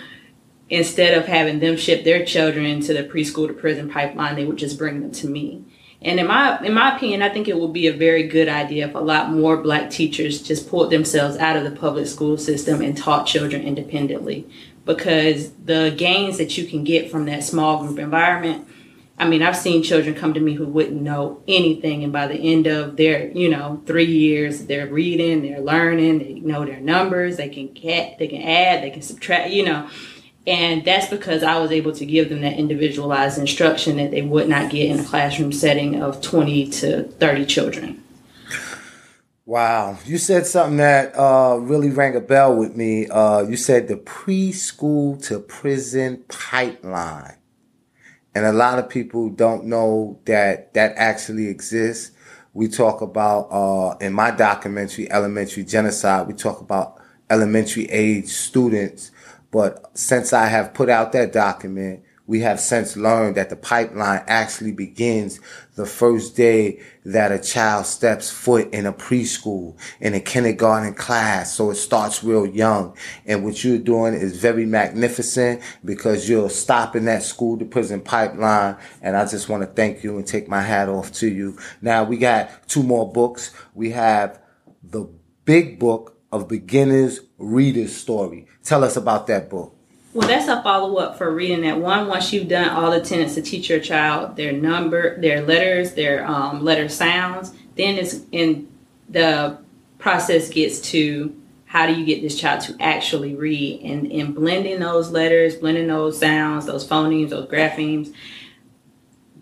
instead of having them ship their children to the preschool to prison pipeline, they would just bring them to me. And in my in my opinion, I think it would be a very good idea if a lot more black teachers just pulled themselves out of the public school system and taught children independently. Because the gains that you can get from that small group environment I mean, I've seen children come to me who wouldn't know anything, and by the end of their, you know, three years, they're reading, they're learning, they know their numbers, they can get, they can add, they can subtract, you know, and that's because I was able to give them that individualized instruction that they would not get in a classroom setting of twenty to thirty children. Wow, you said something that uh, really rang a bell with me. Uh, you said the preschool to prison pipeline. And a lot of people don't know that that actually exists. We talk about, uh, in my documentary, Elementary Genocide, we talk about elementary age students. But since I have put out that document, we have since learned that the pipeline actually begins the first day that a child steps foot in a preschool, in a kindergarten class. So it starts real young. And what you're doing is very magnificent because you're stopping that school to prison pipeline. And I just want to thank you and take my hat off to you. Now we got two more books. We have the big book of beginners reader's story. Tell us about that book. Well, that's a follow up for Reading at One. Once you've done all the tenets to teach your child their number, their letters, their um, letter sounds, then it's in the process gets to how do you get this child to actually read and in blending those letters, blending those sounds, those phonemes, those graphemes.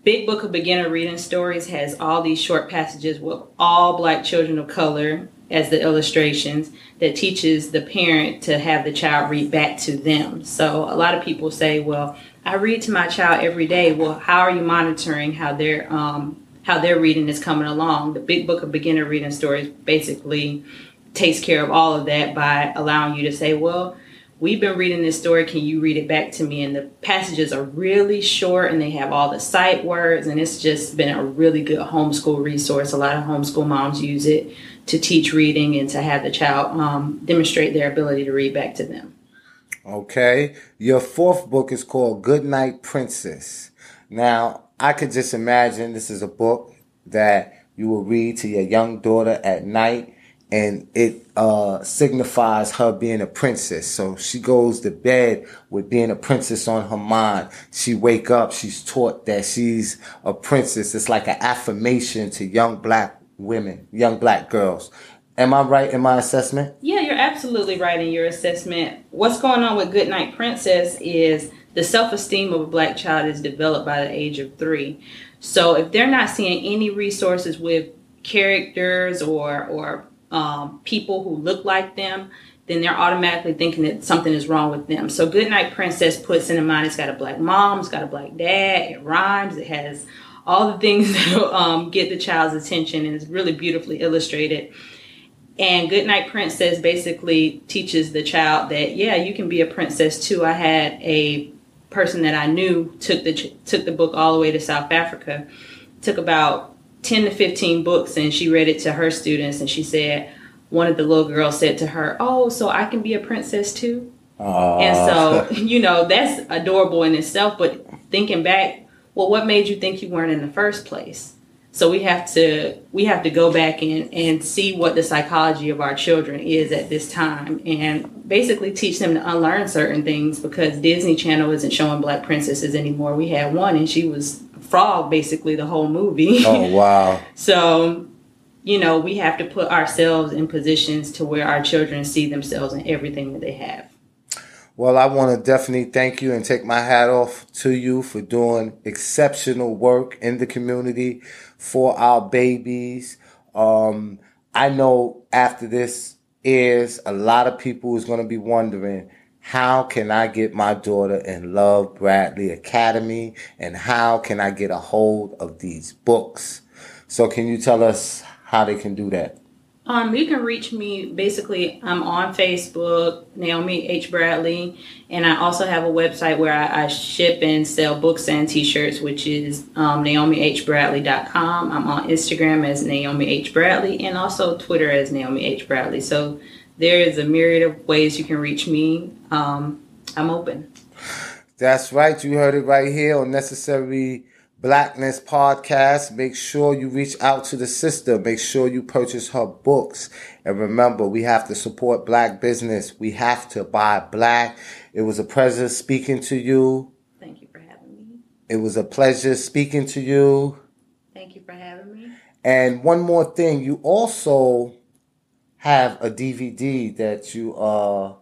Big Book of Beginner Reading Stories has all these short passages with all black children of color as the illustrations that teaches the parent to have the child read back to them. So a lot of people say, well, I read to my child every day. Well, how are you monitoring how their um, how their reading is coming along? The Big Book of Beginner Reading Stories basically takes care of all of that by allowing you to say, well, we've been reading this story. Can you read it back to me? And the passages are really short and they have all the sight words. And it's just been a really good homeschool resource. A lot of homeschool moms use it to teach reading and to have the child um, demonstrate their ability to read back to them. Okay. Your fourth book is called Goodnight Princess. Now, I could just imagine this is a book that you will read to your young daughter at night and it uh, signifies her being a princess. So she goes to bed with being a princess on her mind. She wake up, she's taught that she's a princess. It's like an affirmation to young black women, young black girls. Am I right in my assessment? Yeah, you're absolutely right in your assessment. What's going on with Goodnight Princess is the self esteem of a black child is developed by the age of three. So if they're not seeing any resources with characters or or um, people who look like them, then they're automatically thinking that something is wrong with them. So Goodnight Princess puts in mind it's got a black mom, it's got a black dad, it rhymes, it has all the things that um, get the child's attention and it's really beautifully illustrated. And Goodnight Princess basically teaches the child that yeah, you can be a princess too. I had a person that I knew took the took the book all the way to South Africa. Took about 10 to 15 books and she read it to her students and she said one of the little girls said to her, "Oh, so I can be a princess too?" Uh. And so, you know, that's adorable in itself, but thinking back well what made you think you weren't in the first place? So we have to we have to go back and, and see what the psychology of our children is at this time and basically teach them to unlearn certain things because disney channel isn't showing black princesses anymore. We had one and she was a frog basically the whole movie. Oh wow. So you know we have to put ourselves in positions to where our children see themselves in everything that they have well, I want to definitely thank you and take my hat off to you for doing exceptional work in the community for our babies. Um, I know after this airs, a lot of people is going to be wondering how can I get my daughter in Love Bradley Academy and how can I get a hold of these books? So can you tell us how they can do that? Um, you can reach me basically. I'm on Facebook, Naomi H Bradley, and I also have a website where I, I ship and sell books and T-shirts, which is um, NaomiHBradley.com. I'm on Instagram as Naomi H Bradley, and also Twitter as Naomi H Bradley. So there is a myriad of ways you can reach me. Um, I'm open. That's right. You heard it right here on Necessary Blackness podcast. Make sure you reach out to the sister. Make sure you purchase her books. And remember, we have to support black business. We have to buy black. It was a pleasure speaking to you. Thank you for having me. It was a pleasure speaking to you. Thank you for having me. And one more thing, you also have a DVD that you uh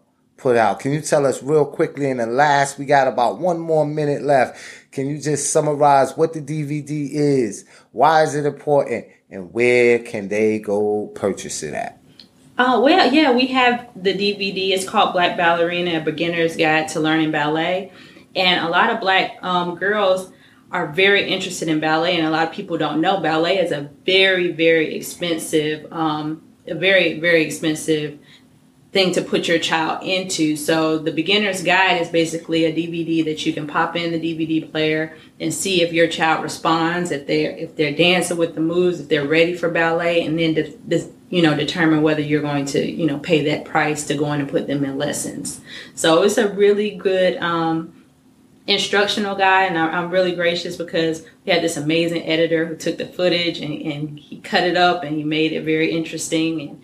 put out. Can you tell us real quickly in the last, we got about one more minute left. Can you just summarize what the DVD is? Why is it important? And where can they go purchase it at? Oh, well, yeah, we have the DVD. It's called Black Ballerina, a beginner's guide to learning ballet. And a lot of black um, girls are very interested in ballet, and a lot of people don't know ballet is a very, very expensive, um, a very, very expensive thing to put your child into. So the beginner's guide is basically a DVD that you can pop in the DVD player and see if your child responds, if they're if they're dancing with the moves, if they're ready for ballet, and then to, you know determine whether you're going to you know pay that price to go in and put them in lessons. So it's a really good. Um, instructional guide and I'm really gracious because we had this amazing editor who took the footage and, and he cut it up and he made it very interesting and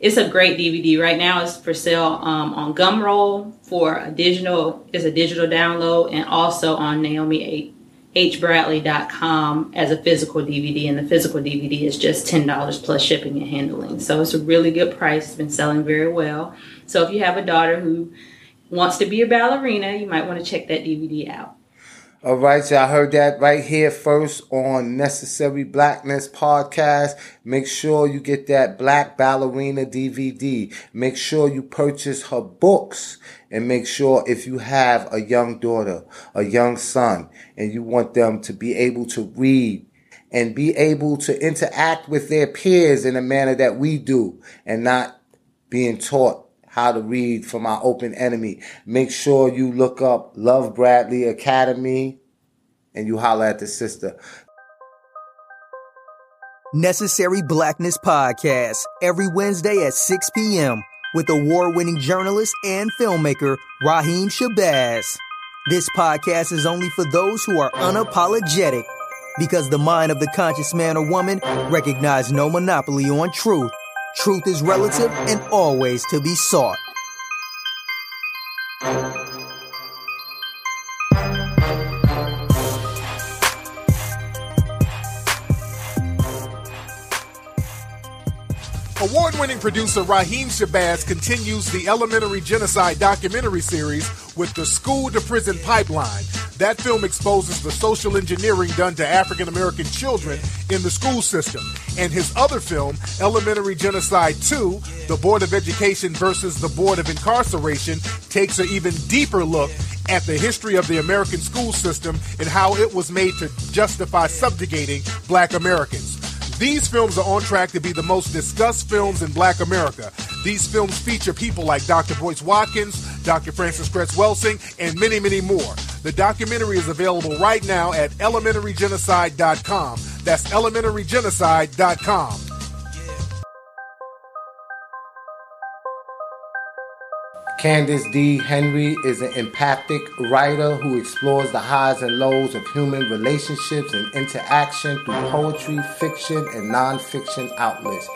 it's a great DVD. Right now, it's for sale um, on Gumroad for a digital. It's a digital download, and also on Naomi hbradley.com as a physical DVD, and the physical DVD is just ten dollars plus shipping and handling. So it's a really good price. It's been selling very well. So if you have a daughter who wants to be a ballerina, you might want to check that DVD out. All right, y'all heard that right here first on Necessary Blackness podcast. Make sure you get that Black Ballerina DVD. Make sure you purchase her books and make sure if you have a young daughter, a young son, and you want them to be able to read and be able to interact with their peers in a manner that we do and not being taught how to read from our open enemy. Make sure you look up Love Bradley Academy and you holler at the sister. Necessary Blackness Podcast every Wednesday at 6 p.m. with award winning journalist and filmmaker Raheem Shabazz. This podcast is only for those who are unapologetic because the mind of the conscious man or woman recognize no monopoly on truth. Truth is relative and always to be sought. Award winning producer Raheem Shabazz continues the Elementary Genocide documentary series with the School to Prison Pipeline. That film exposes the social engineering done to African American children in the school system. And his other film, Elementary Genocide 2, The Board of Education versus the Board of Incarceration, takes an even deeper look at the history of the American school system and how it was made to justify subjugating black Americans. These films are on track to be the most discussed films in black America. These films feature people like Dr. Boyce Watkins, Dr. Frances Cress Welsing, and many, many more. The documentary is available right now at elementarygenocide.com. That's elementarygenocide.com. Candace D. Henry is an empathic writer who explores the highs and lows of human relationships and interaction through poetry, fiction, and nonfiction outlets.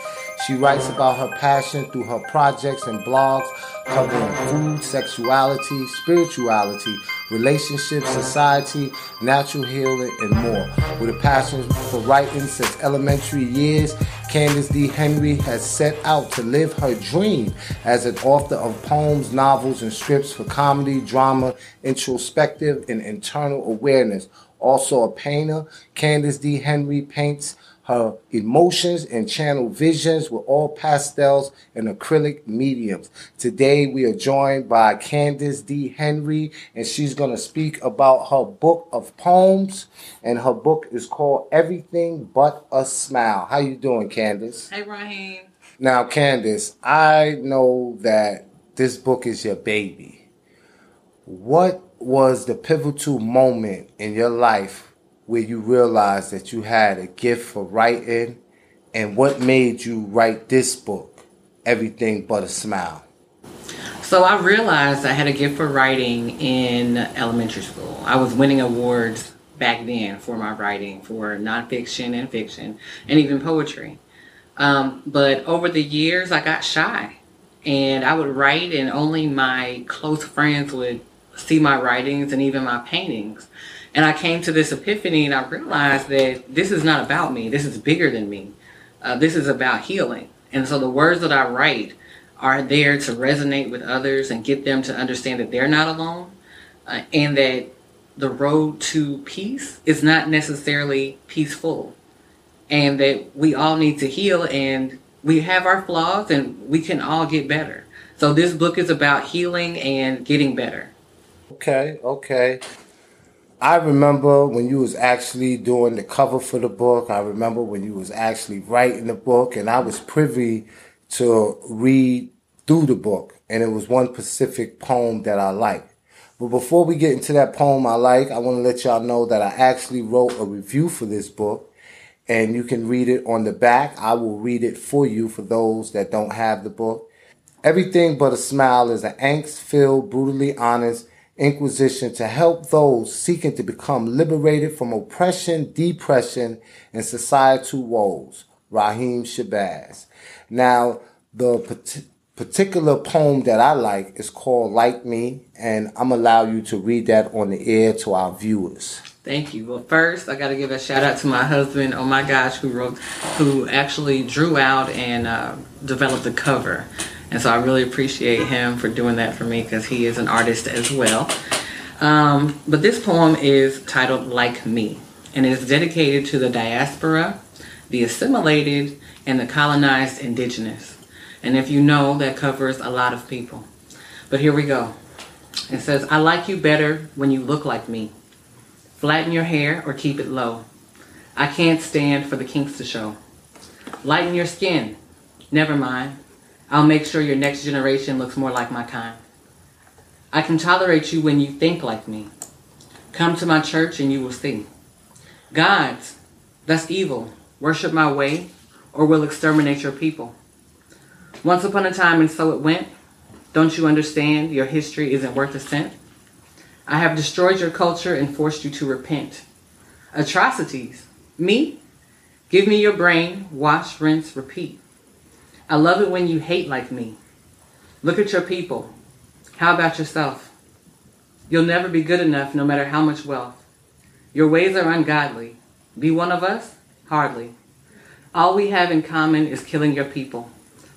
She writes mm. about her passion through her projects and blogs covering mm. food, sexuality, spirituality, relationships, society, natural healing, and more. With a passion for writing since elementary years, Candace D. Henry has set out to live her dream as an author of poems, novels, and scripts for comedy, drama, introspective, and internal awareness. Also a painter, Candace D. Henry paints her emotions and channel visions with all pastels and acrylic mediums. Today we are joined by Candace D. Henry and she's going to speak about her book of poems and her book is called Everything But a Smile. How you doing, Candace? Hey, Raheem. Now, Candace, I know that this book is your baby. What was the pivotal moment in your life where you realized that you had a gift for writing and what made you write this book, Everything But a Smile? So I realized I had a gift for writing in elementary school. I was winning awards back then for my writing for nonfiction and fiction and even poetry. Um, but over the years, I got shy and I would write, and only my close friends would see my writings and even my paintings. And I came to this epiphany and I realized that this is not about me. This is bigger than me. Uh, this is about healing. And so the words that I write are there to resonate with others and get them to understand that they're not alone uh, and that the road to peace is not necessarily peaceful and that we all need to heal and we have our flaws and we can all get better. So this book is about healing and getting better. Okay, okay. I remember when you was actually doing the cover for the book. I remember when you was actually writing the book and I was privy to read through the book and it was one specific poem that I liked. But before we get into that poem I like, I want to let y'all know that I actually wrote a review for this book and you can read it on the back. I will read it for you for those that don't have the book. Everything But a Smile is an angst-filled, brutally honest, Inquisition to help those seeking to become liberated from oppression, depression, and societal woes. Raheem Shabazz. Now, the particular poem that I like is called Like Me, and I'm allow you to read that on the air to our viewers. Thank you. Well, first, I got to give a shout out to my husband. Oh my gosh, who wrote, who actually drew out and uh, developed the cover. And so I really appreciate him for doing that for me because he is an artist as well. Um, but this poem is titled Like Me and it is dedicated to the diaspora, the assimilated, and the colonized indigenous. And if you know, that covers a lot of people. But here we go. It says, I like you better when you look like me. Flatten your hair or keep it low. I can't stand for the kinks to show. Lighten your skin. Never mind. I'll make sure your next generation looks more like my kind. I can tolerate you when you think like me. Come to my church and you will see. Gods, that's evil. Worship my way or we'll exterminate your people. Once upon a time and so it went. Don't you understand your history isn't worth a cent? I have destroyed your culture and forced you to repent. Atrocities. Me? Give me your brain, wash, rinse, repeat. I love it when you hate like me. Look at your people. How about yourself? You'll never be good enough no matter how much wealth. Your ways are ungodly. Be one of us? Hardly. All we have in common is killing your people.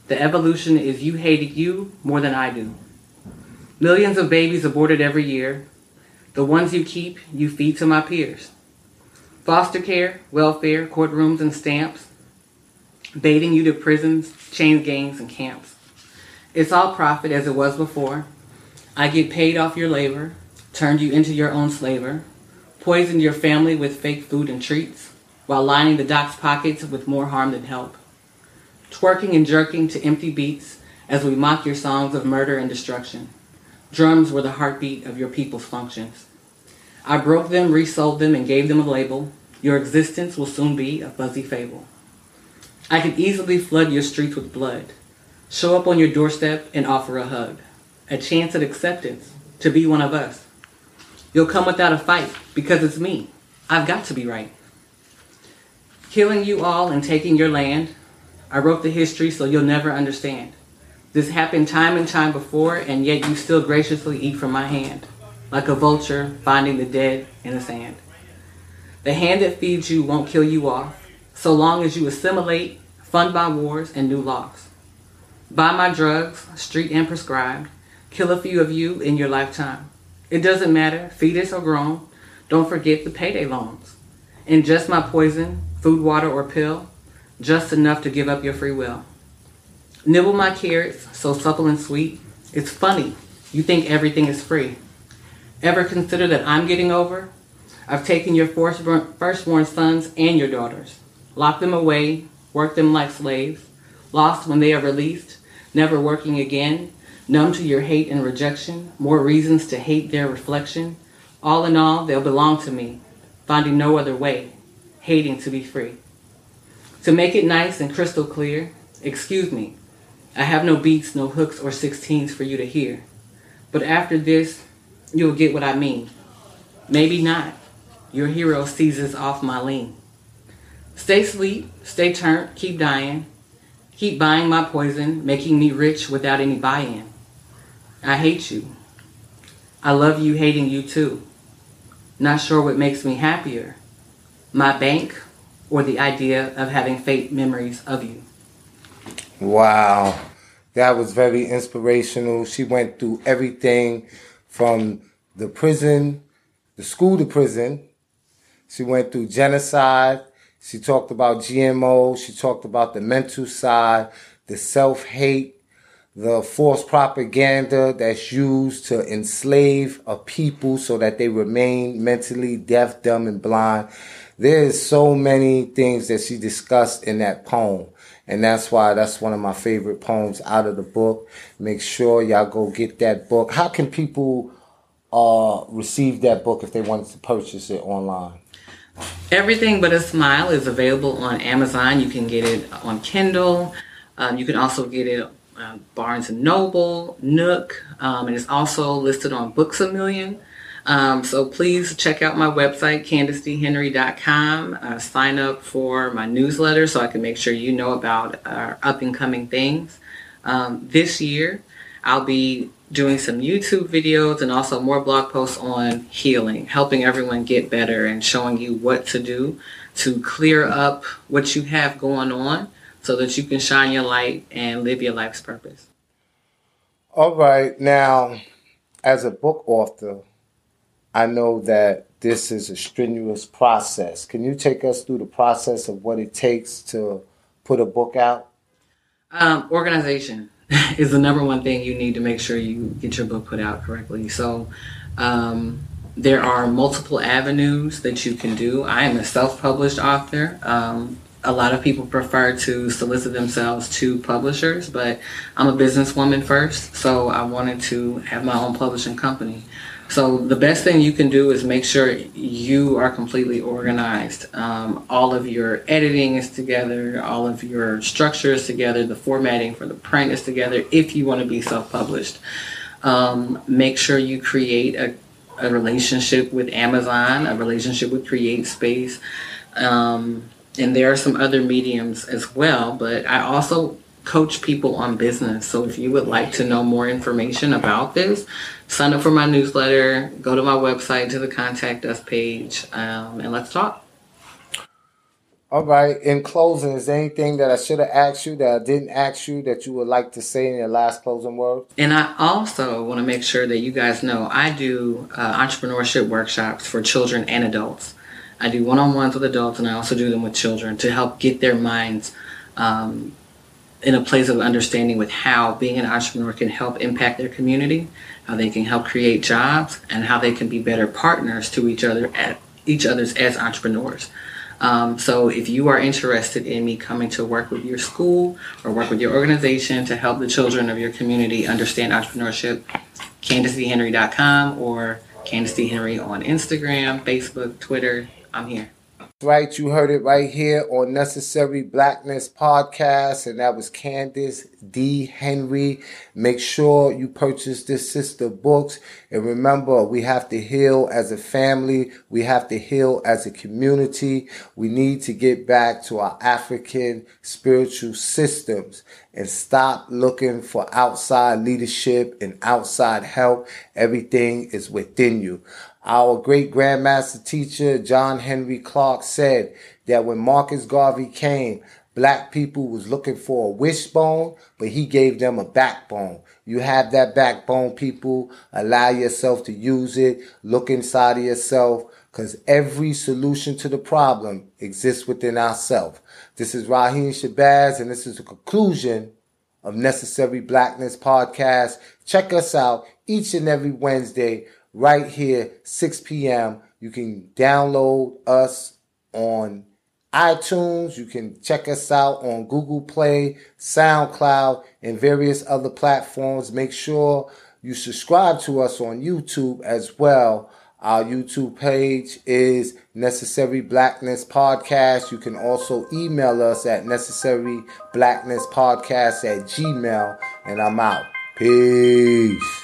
The evolution is you hated you more than I do. Millions of babies aborted every year. The ones you keep, you feed to my peers. Foster care, welfare, courtrooms, and stamps baiting you to prisons, chain gangs, and camps. It's all profit as it was before. I get paid off your labor, turned you into your own slaver, poisoned your family with fake food and treats, while lining the doc's pockets with more harm than help. Twerking and jerking to empty beats as we mock your songs of murder and destruction. Drums were the heartbeat of your people's functions. I broke them, resold them, and gave them a label. Your existence will soon be a fuzzy fable. I could easily flood your streets with blood, show up on your doorstep and offer a hug, a chance at acceptance, to be one of us. You'll come without a fight because it's me. I've got to be right. Killing you all and taking your land, I wrote the history so you'll never understand. This happened time and time before, and yet you still graciously eat from my hand, like a vulture finding the dead in the sand. The hand that feeds you won't kill you off, so long as you assimilate fund by wars and new laws. Buy my drugs, street and prescribed, kill a few of you in your lifetime. It doesn't matter, fetus or grown, don't forget the payday loans. Ingest my poison, food, water, or pill, just enough to give up your free will. Nibble my carrots, so supple and sweet. It's funny, you think everything is free. Ever consider that I'm getting over? I've taken your firstborn sons and your daughters, locked them away, worked them like slaves, lost when they are released, never working again, numb to your hate and rejection, more reasons to hate their reflection. All in all, they'll belong to me, finding no other way, hating to be free. To make it nice and crystal clear, excuse me, I have no beats, no hooks, or 16s for you to hear. But after this, you'll get what I mean. Maybe not. Your hero seizes off my lean. Stay sleep, stay turned, keep dying. Keep buying my poison, making me rich without any buy in. I hate you. I love you hating you too. Not sure what makes me happier. My bank or the idea of having fake memories of you. Wow. That was very inspirational. She went through everything from the prison, the school to prison, she went through genocide. She talked about GMO. She talked about the mental side, the self hate, the false propaganda that's used to enslave a people so that they remain mentally deaf, dumb, and blind. There's so many things that she discussed in that poem. And that's why that's one of my favorite poems out of the book. Make sure y'all go get that book. How can people uh, receive that book if they wanted to purchase it online? Everything But a Smile is available on Amazon. You can get it on Kindle. Um, you can also get it uh, Barnes and Noble, Nook, um, and it's also listed on Books a Million. Um, so please check out my website, CandaceDHenry.com. Uh, sign up for my newsletter so I can make sure you know about our up and coming things. Um, this year, I'll be doing some YouTube videos and also more blog posts on healing, helping everyone get better and showing you what to do to clear up what you have going on so that you can shine your light and live your life's purpose. All right. Now, as a book author, I know that this is a strenuous process. Can you take us through the process of what it takes to put a book out? Um, organization. Is the number one thing you need to make sure you get your book put out correctly. So um, there are multiple avenues that you can do. I am a self-published author. Um, a lot of people prefer to solicit themselves to publishers, but I'm a businesswoman first, so I wanted to have my own publishing company. So the best thing you can do is make sure you are completely organized. Um, all of your editing is together, all of your structure is together, the formatting for the print is together. If you want to be self-published, um, make sure you create a, a, relationship with Amazon, a relationship with CreateSpace. Um, and there are some other mediums as well, but I also coach people on business. So if you would like to know more information about this, sign up for my newsletter, go to my website to the contact us page, um, and let's talk. All right. In closing, is there anything that I should have asked you that I didn't ask you that you would like to say in your last closing words? And I also want to make sure that you guys know I do uh, entrepreneurship workshops for children and adults. I do one on ones with adults, and I also do them with children to help get their minds um, in a place of understanding with how being an entrepreneur can help impact their community, how they can help create jobs, and how they can be better partners to each other at each other's as entrepreneurs. Um, so if you are interested in me coming to work with your school or work with your organization to help the children of your community understand entrepreneurship, CandaceDHenry.com or Candace. Henry on Instagram, Facebook, Twitter. I'm here right? You heard it right here on Necessary Blackness Podcast, and that was Candace D. Henry. Make sure you purchase this sister books. And remember, we have to heal as a family. We have to heal as a community. We need to get back to our African spiritual systems and stop looking for outside leadership and outside help. Everything is within you. Our great grandmaster teacher, John Henrik Clarke, said that when Marcus Garvey came, Black people was looking for a wishbone, but he gave them a backbone. You have that backbone, people. Allow yourself to use it. Look inside of yourself because every solution to the problem exists within ourselves. This is Raheem Shabazz, and this is the conclusion of Necessary Blackness podcast. Check us out each and every Wednesday right here, 6 p.m. You can download us on iTunes. You can check us out on Google Play, SoundCloud, and various other platforms. Make sure you subscribe to us on YouTube as well. Our YouTube page is Necessary Blackness Podcast. You can also email us at Necessary Blackness Podcast at Gmail. And I'm out. Peace.